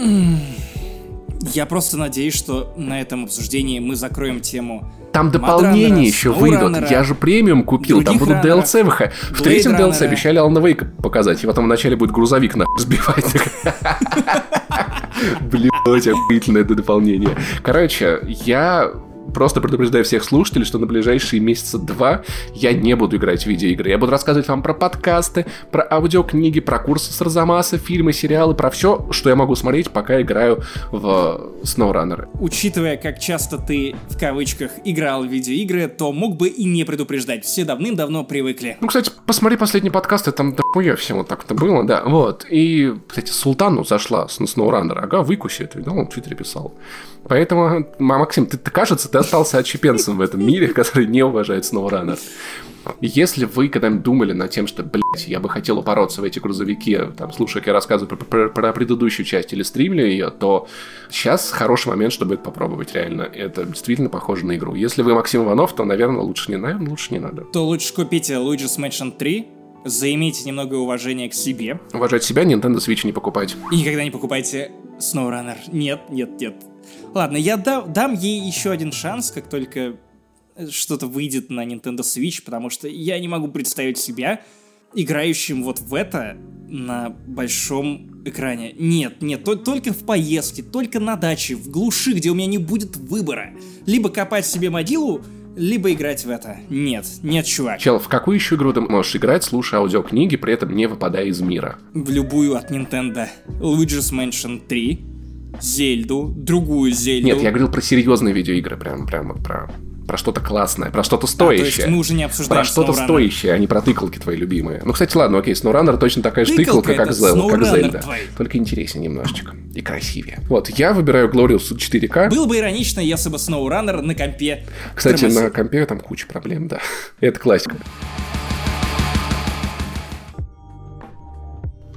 Я просто надеюсь, что на этом обсуждении мы закроем тему Там дополнения еще выйдут. Сноураннера, Я же премиум купил, там будут раннеров, DLC выходить. В третьем DLC Runner. обещали Alan Wake показать, и потом вначале будет грузовик на сбивать. Блин, охуительное это дополнение. Короче, я просто предупреждаю всех слушателей, что на ближайшие месяца два я не буду играть в видеоигры. Я буду рассказывать вам про подкасты, про аудиокниги, про курсы с Арзамаса, фильмы, сериалы, про все, что я могу смотреть, пока играю в SnowRunner. Учитывая, как часто ты, в кавычках, играл в видеоигры, то мог бы и не предупреждать. Все давным-давно привыкли. Ну, кстати, посмотри последний подкаст, и там дохуя всего так-то было, да, вот. И, кстати, Султану зашла с SnowRunner, ага, выкуси это, видал, он в Твиттере писал. Поэтому, Ма- Максим, ты, ты, кажется, ты остался отщепенцем в этом мире, который не уважает SnowRunner. Если вы когда-нибудь думали над тем, что, блядь, я бы хотел упороться в эти грузовики, там, слушая, как я рассказываю про, про- про предыдущую часть или стримлю ее, то сейчас хороший момент, чтобы это попробовать, реально. Это действительно похоже на игру. Если вы Максим Иванов, то, наверное, лучше не, наверное, лучше не надо. То лучше купите Luigi's Mansion 3, заимейте немного уважения к себе Уважать себя, Nintendo Switch не покупать. и никогда не покупайте SnowRunner. Нет, нет, нет. Ладно, я да- дам ей еще один шанс, как только что-то выйдет на Nintendo Switch, потому что я не могу представить себя играющим вот в это на большом экране. Нет, нет, то- только в поездке, только на даче, в глуши, где у меня не будет выбора. Либо копать себе могилу, либо играть в это. Нет, нет, чувак. Чел, в какую еще игру ты можешь играть, слушая аудиокниги, при этом не выпадая из мира? В любую от Nintendo. Luigi's Mansion 3, Зельду, другую Зельду. Нет, я говорил про серьезные видеоигры, прям, прям вот про про что-то классное, про что-то стоящее. А, то есть мы уже не обсуждаем Про что-то стоящее, а не про тыкалки твои любимые. Ну, кстати, ладно, окей, SnowRunner точно такая же тыкалка, как, Зел, как Зельда. Твой. Только интереснее немножечко. И красивее. Вот, я выбираю Glorious 4К. Было бы иронично, если бы SnowRunner на компе Кстати, тормозил. на компе там куча проблем, да. Это классика.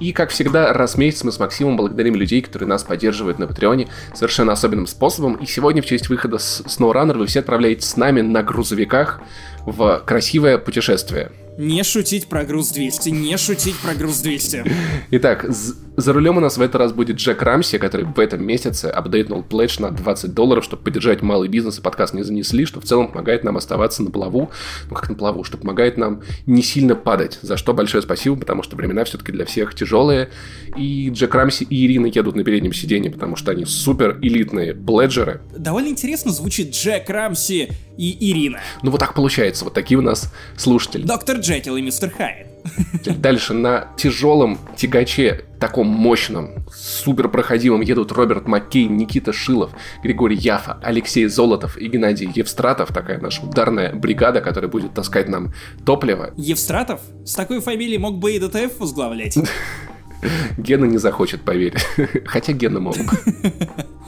И, как всегда, раз в месяц мы с Максимом благодарим людей, которые нас поддерживают на Патреоне совершенно особенным способом. И сегодня, в честь выхода с SnowRunner, вы все отправляетесь с нами на грузовиках в красивое путешествие. Не шутить про груз 200, не шутить про груз 200. Итак, за рулем у нас в этот раз будет Джек Рамси, который в этом месяце апдейтнул пледж на 20 долларов, чтобы поддержать малый бизнес и подкаст не занесли, что в целом помогает нам оставаться на плаву, ну как на плаву, что помогает нам не сильно падать, за что большое спасибо, потому что времена все-таки для всех тяжелые, и Джек Рамси и Ирина едут на переднем сиденье, потому что они супер элитные пледжеры. Довольно интересно звучит Джек Рамси и Ирина. Ну вот так получается, вот такие у нас слушатели. Доктор Джекил и мистер Хайд. Дальше на тяжелом тягаче, таком мощном, супер проходимом едут Роберт Маккей, Никита Шилов, Григорий Яфа, Алексей Золотов и Геннадий Евстратов, такая наша ударная бригада, которая будет таскать нам топливо. Евстратов? С такой фамилией мог бы и DTF возглавлять. Гена не захочет, поверь. Хотя Гена мог бы.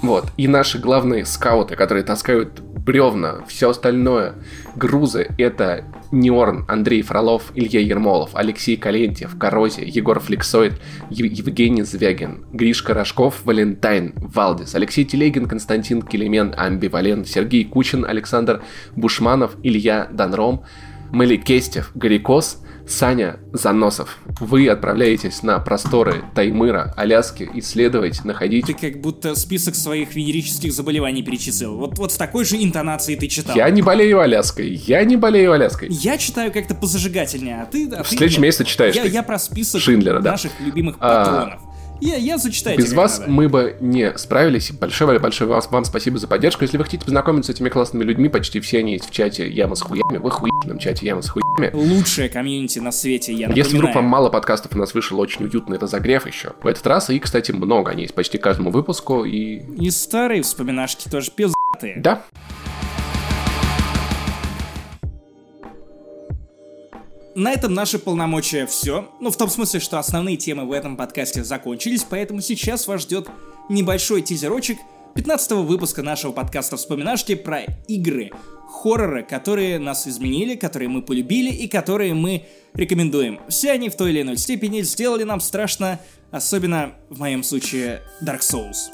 Вот. И наши главные скауты, которые таскают бревна, все остальное, грузы, это Ниорн, Андрей Фролов, Илья Ермолов, Алексей Калентьев, Коррозия, Егор Флексоид, Евгений Звягин, Гришка Рожков, Валентайн, Валдис, Алексей Телегин, Константин Келемен, Амбивалент, Сергей Кучин, Александр Бушманов, Илья Данром, Мэли Кестев, Горикос, Саня Заносов. Вы отправляетесь на просторы Таймыра, Аляски, исследовать, находить... Ты как будто список своих венерических заболеваний перечислил. Вот, вот с такой же интонацией ты читал. Я не болею Аляской. Я не болею Аляской. Я читаю как-то позажигательнее, а ты... А в следующем месяце читаешь я, я про список Шиндлера, наших да? любимых патронов. А, я, я зачитаю. Без вас надо. мы бы не справились. Большое, большое вам, вам спасибо за поддержку. Если вы хотите познакомиться с этими классными людьми, почти все они есть в чате Яма с хуями. Вы хуйном чате Яма с хуями. Лучшая комьюнити на свете, я напоминаю. Если вдруг вам мало подкастов, у нас вышел очень уютный разогрев еще. В этот раз, и, кстати, много. Они есть почти каждому выпуску. И, и старые вспоминашки тоже пиздатые. Да. На этом наши полномочия все. Ну, в том смысле, что основные темы в этом подкасте закончились, поэтому сейчас вас ждет небольшой тизерочек 15 выпуска нашего подкаста «Вспоминашки» про игры, хорроры, которые нас изменили, которые мы полюбили и которые мы рекомендуем. Все они в той или иной степени сделали нам страшно, особенно в моем случае Dark Souls.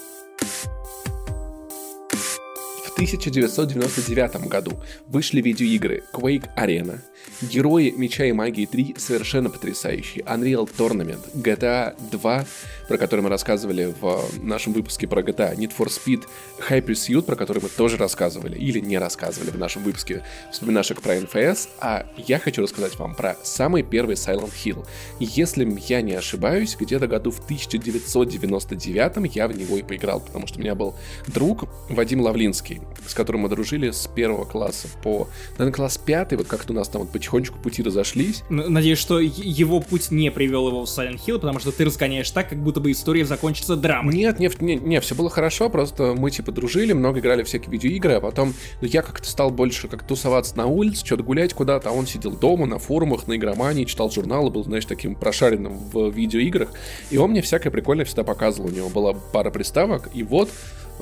В 1999 году вышли видеоигры Quake Arena, Герои Меча и Магии 3 совершенно потрясающие. Unreal Tournament, GTA 2, про который мы рассказывали в нашем выпуске про GTA, Need for Speed, Hyper Pursuit, про который мы тоже рассказывали, или не рассказывали в нашем выпуске вспоминашек про NFS, а я хочу рассказать вам про самый первый Silent Hill. Если я не ошибаюсь, где-то году в 1999 я в него и поиграл, потому что у меня был друг Вадим Лавлинский, с которым мы дружили с первого класса по, наверное, класс пятый, вот как-то у нас там вот потихонечку пути разошлись. Надеюсь, что его путь не привел его в Silent Hill, потому что ты разгоняешь так, как будто бы история закончится драмой. Нет, нет, нет, нет, все было хорошо, просто мы типа дружили, много играли всякие видеоигры, а потом ну, я как-то стал больше как тусоваться на улице, что-то гулять куда-то, а он сидел дома, на форумах, на игромании, читал журналы, был, знаешь, таким прошаренным в видеоиграх, и он мне всякое прикольное всегда показывал, у него была пара приставок, и вот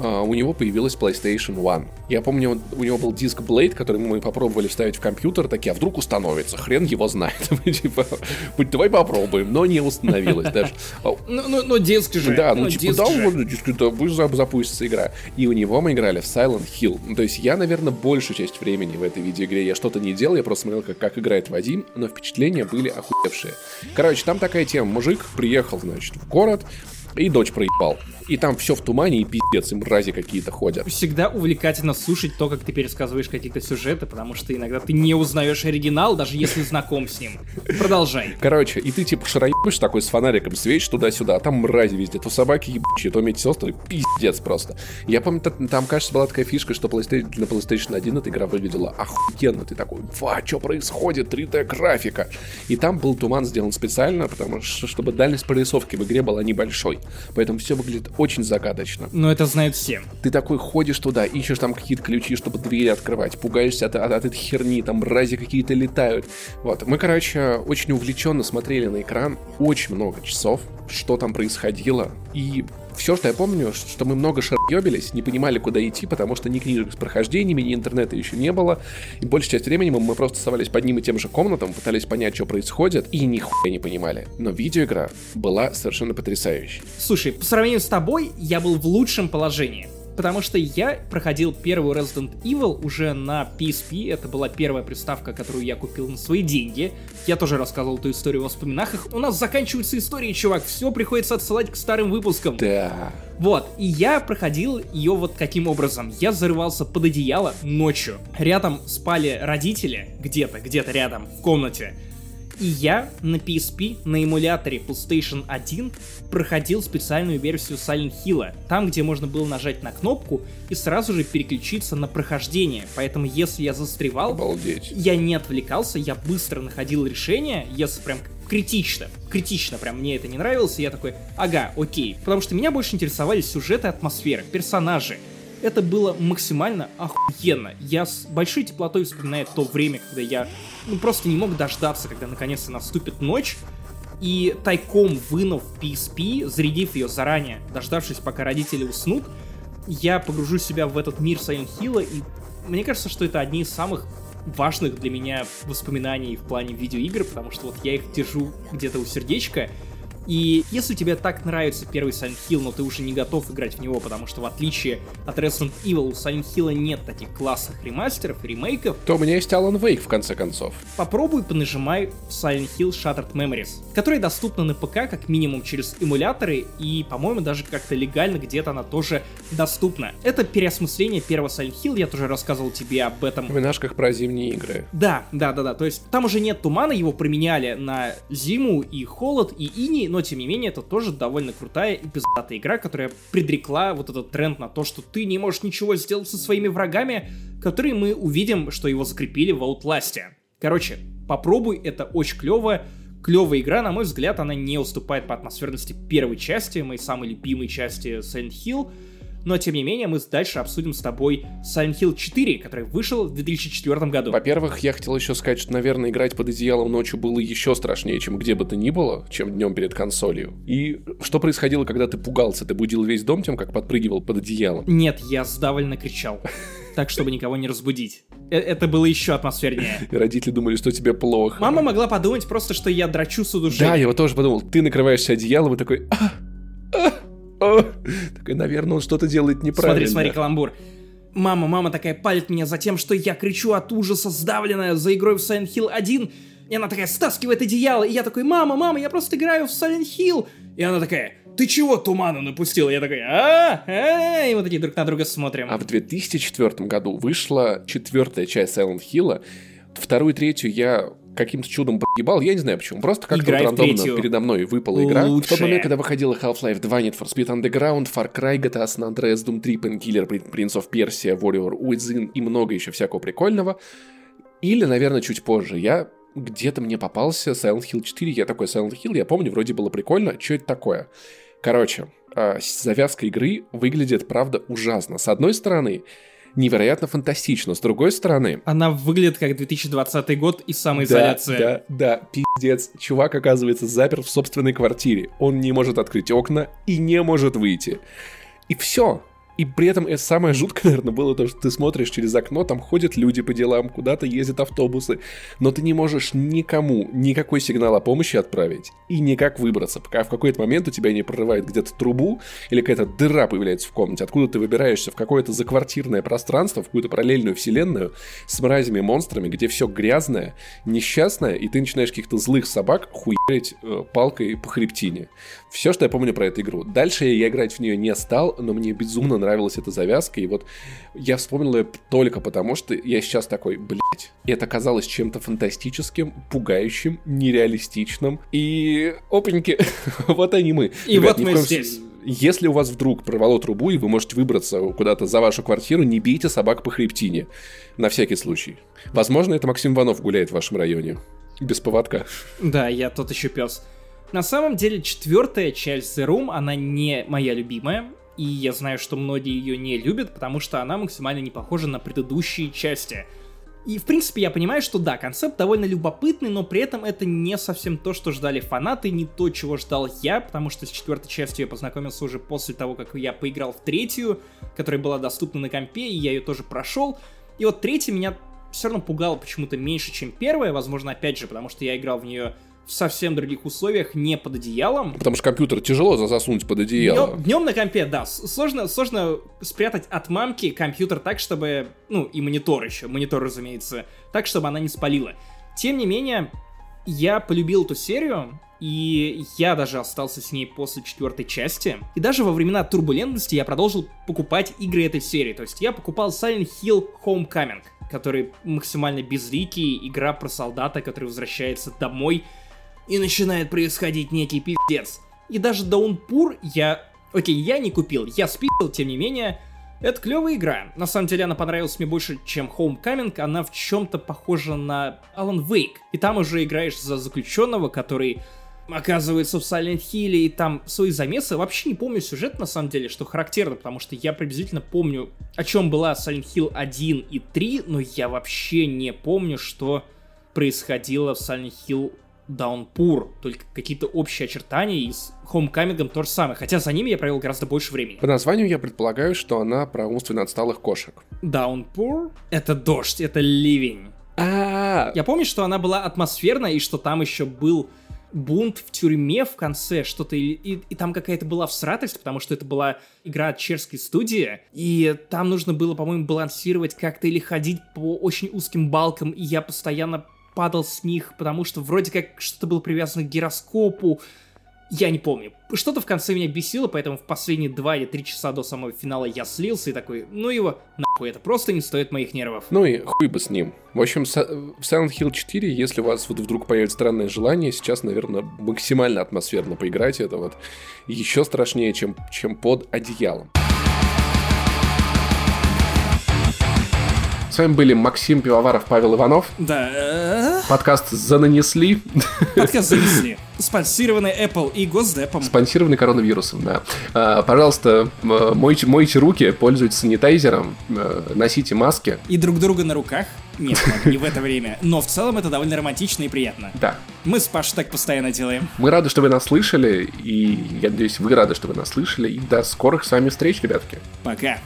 Uh, у него появилась PlayStation One. Я помню, у него был диск Blade, который мы попробовали вставить в компьютер, такие, а вдруг установится? Хрен его знает. типа, давай попробуем, но не установилось даже. Ну, ну, ну, диск же. Да, ну, типа, да, вот, диск, да, пусть запустится игра. И у него мы играли в Silent Hill. То есть я, наверное, большую часть времени в этой видеоигре я что-то не делал, я просто смотрел, как, как играет Вадим, но впечатления были охуевшие. Короче, там такая тема. Мужик приехал, значит, в город, и дочь проебал. И там все в тумане и пиздец, и мрази какие-то ходят. Всегда увлекательно слушать то, как ты пересказываешь какие-то сюжеты, потому что иногда ты не узнаешь оригинал, даже если знаком с ним. Продолжай. Короче, и ты типа шароебешь такой с фонариком, светишь туда-сюда, а там мрази везде, то собаки ебучие, то медсестры, пиздец просто. Я помню, там, кажется, была такая фишка, что PlayStation, на PlayStation 1 эта игра выглядела охуенно. Ты такой, ва, что происходит, 3D графика. И там был туман сделан специально, потому что, чтобы дальность прорисовки в игре была небольшой. Поэтому все выглядит очень загадочно. Но это знают все. Ты такой ходишь туда, ищешь там какие-то ключи, чтобы двери открывать, пугаешься от, от, от этой херни, там мрази какие-то летают. Вот, мы, короче, очень увлеченно смотрели на экран очень много часов, что там происходило, и все, что я помню, что мы много шаръебились, не понимали, куда идти, потому что ни книжек с прохождениями, ни интернета еще не было. И большую часть времени мы, просто оставались под ним и тем же комнатам, пытались понять, что происходит, и нихуя не понимали. Но видеоигра была совершенно потрясающей. Слушай, по сравнению с тобой, я был в лучшем положении потому что я проходил первую Resident Evil уже на PSP, это была первая приставка, которую я купил на свои деньги. Я тоже рассказывал эту историю в воспоминах. У нас заканчиваются истории, чувак, все приходится отсылать к старым выпускам. Да. Вот, и я проходил ее вот каким образом. Я зарывался под одеяло ночью. Рядом спали родители, где-то, где-то рядом, в комнате. И я на PSP на эмуляторе PlayStation 1 проходил специальную версию Silent Hill, там, где можно было нажать на кнопку и сразу же переключиться на прохождение. Поэтому, если я застревал, Обалдеть. я не отвлекался, я быстро находил решение, если прям критично, критично прям мне это не нравилось, и я такой, ага, окей. Потому что меня больше интересовали сюжеты, атмосфера, персонажи. Это было максимально охуенно. Я с большой теплотой вспоминаю то время, когда я ну, просто не мог дождаться, когда наконец-то наступит ночь, и тайком вынув PSP, зарядив ее заранее, дождавшись, пока родители уснут, я погружу себя в этот мир Silent Hill, и мне кажется, что это одни из самых важных для меня воспоминаний в плане видеоигр, потому что вот я их держу где-то у сердечка, и если тебе так нравится первый Silent Hill, но ты уже не готов играть в него, потому что в отличие от Resident Evil у Silent Hill нет таких классных ремастеров ремейков, то у меня есть Alan Wake в конце концов. Попробуй понажимай в Silent Hill Shattered Memories, которая доступна на ПК как минимум через эмуляторы и, по-моему, даже как-то легально где-то она тоже доступна. Это переосмысление первого Silent Hill, я тоже рассказывал тебе об этом. В винашках про зимние игры. Да, да, да, да, то есть там уже нет тумана, его применяли на зиму и холод и иней, но тем не менее это тоже довольно крутая и пиздатая игра, которая предрекла вот этот тренд на то, что ты не можешь ничего сделать со своими врагами, которые мы увидим, что его закрепили в Outlast. Короче, попробуй, это очень клево, клевая игра, на мой взгляд, она не уступает по атмосферности первой части, моей самой любимой части Silent Hill, но тем не менее мы дальше обсудим с тобой Silent Hill 4, который вышел в 2004 году. Во-первых, я хотел еще сказать, что, наверное, играть под одеялом ночью было еще страшнее, чем где бы то ни было, чем днем перед консолью. И что происходило, когда ты пугался? Ты будил весь дом тем, как подпрыгивал под одеялом? Нет, я сдавленно кричал. Так, чтобы никого не разбудить. Э, это было еще атмосфернее. И родители думали, что тебе плохо. Мама могла подумать просто, что я драчу с удушением. Да, я вот тоже подумал. Ты накрываешься одеялом и такой... А, а, такой, наверное, он что-то делает неправильно. Смотри, смотри, каламбур. Мама, мама такая палит меня за тем, что я кричу от ужаса, сдавленная за игрой в Silent Hill 1. И она такая стаскивает одеяло, и я такой, мама, мама, я просто играю в Silent Hill. И она такая, ты чего туману напустил? Я такой, а, а, и вот такие друг на друга смотрим. А в 2004 году вышла четвертая часть Silent Hill. Вторую и третью я каким-то чудом погибал, я не знаю почему. Просто как-то вот рандомно передо мной выпала игра. Лучшая. В тот момент, когда выходила Half-Life 2, Need for Speed Underground, Far Cry, GTA San Andreas, Doom 3, Painkiller, Prince of Persia, Warrior Within и много еще всякого прикольного. Или, наверное, чуть позже. Я где-то мне попался Silent Hill 4, я такой Silent Hill, я помню, вроде было прикольно, что это такое? Короче, а, завязка игры выглядит, правда, ужасно. С одной стороны, невероятно фантастично. С другой стороны... Она выглядит как 2020 год и самоизоляция. Да, да, да, пиздец. Чувак оказывается запер в собственной квартире. Он не может открыть окна и не может выйти. И все. И при этом это самое жуткое, наверное, было то, что ты смотришь через окно, там ходят люди по делам, куда-то ездят автобусы, но ты не можешь никому никакой сигнал о помощи отправить и никак выбраться, пока в какой-то момент у тебя не прорывает где-то трубу или какая-то дыра появляется в комнате, откуда ты выбираешься в какое-то заквартирное пространство, в какую-то параллельную вселенную с мразями монстрами, где все грязное, несчастное, и ты начинаешь каких-то злых собак хуярить э, палкой по хребтине. Все, что я помню про эту игру. Дальше я играть в нее не стал, но мне безумно нравилась эта завязка, и вот я вспомнил ее только потому, что я сейчас такой, блядь, это казалось чем-то фантастическим, пугающим, нереалистичным, и опаньки, вот они мы. И Ребят, вот мы здесь. Если у вас вдруг прорвало трубу, и вы можете выбраться куда-то за вашу квартиру, не бейте собак по хребтине. На всякий случай. Возможно, это Максим Иванов гуляет в вашем районе. Без поводка. Да, я тот еще пес. На самом деле, четвертая часть The Room, она не моя любимая, и я знаю, что многие ее не любят, потому что она максимально не похожа на предыдущие части. И, в принципе, я понимаю, что да, концепт довольно любопытный, но при этом это не совсем то, что ждали фанаты, не то, чего ждал я, потому что с четвертой частью я познакомился уже после того, как я поиграл в третью, которая была доступна на компе, и я ее тоже прошел. И вот третья меня все равно пугала почему-то меньше, чем первая, возможно, опять же, потому что я играл в нее в совсем других условиях, не под одеялом. Потому что компьютер тяжело засунуть под одеяло. Днем, днем на компе, да, сложно, сложно спрятать от мамки компьютер так, чтобы, ну, и монитор еще, монитор, разумеется, так, чтобы она не спалила. Тем не менее, я полюбил эту серию, и я даже остался с ней после четвертой части. И даже во времена турбулентности я продолжил покупать игры этой серии. То есть я покупал Silent Hill Homecoming, который максимально безликий, игра про солдата, который возвращается домой и начинает происходить некий пиздец. И даже Даунпур я... Окей, я не купил, я спил, тем не менее, это клевая игра. На самом деле она понравилась мне больше, чем Homecoming. Она в чем-то похожа на Alan Wake. И там уже играешь за заключенного, который оказывается в Silent Hill, и там свои замесы. Вообще не помню сюжет, на самом деле, что характерно, потому что я приблизительно помню, о чем была Silent Hill 1 и 3, но я вообще не помню, что происходило в Silent Hill Даунпур, только какие-то общие очертания, и с Хоумкамингом то же самое, хотя за ними я провел гораздо больше времени. По названию я предполагаю, что она про умственно отсталых кошек. Даунпур — это дождь, это ливень. А, Я помню, что она была атмосферная, и что там еще был бунт в тюрьме в конце, что-то, и, и, и там какая-то была всратость, потому что это была игра от чешской студии, и там нужно было, по-моему, балансировать как-то или ходить по очень узким балкам, и я постоянно падал с них, потому что вроде как что-то было привязано к гироскопу. Я не помню. Что-то в конце меня бесило, поэтому в последние два или три часа до самого финала я слился и такой, ну его нахуй, это просто не стоит моих нервов. Ну и хуй бы с ним. В общем, в Silent Hill 4, если у вас вот вдруг появится странное желание, сейчас, наверное, максимально атмосферно поиграть это вот еще страшнее, чем, чем под одеялом. Вами были Максим Пивоваров, Павел Иванов. Да. Подкаст «Зананесли». Подкаст занесли. Спонсированный Apple и Госдепом. Спонсированный коронавирусом, да. А, пожалуйста, м- мойте, мойте руки, пользуйтесь санитайзером, э, носите маски. И друг друга на руках. Нет, ладно, не в это время. Но в целом это довольно романтично и приятно. Да. Мы с Пашей так постоянно делаем. Мы рады, что вы нас слышали, и я надеюсь, вы рады, что вы нас слышали. И до скорых с вами встреч, ребятки. Пока.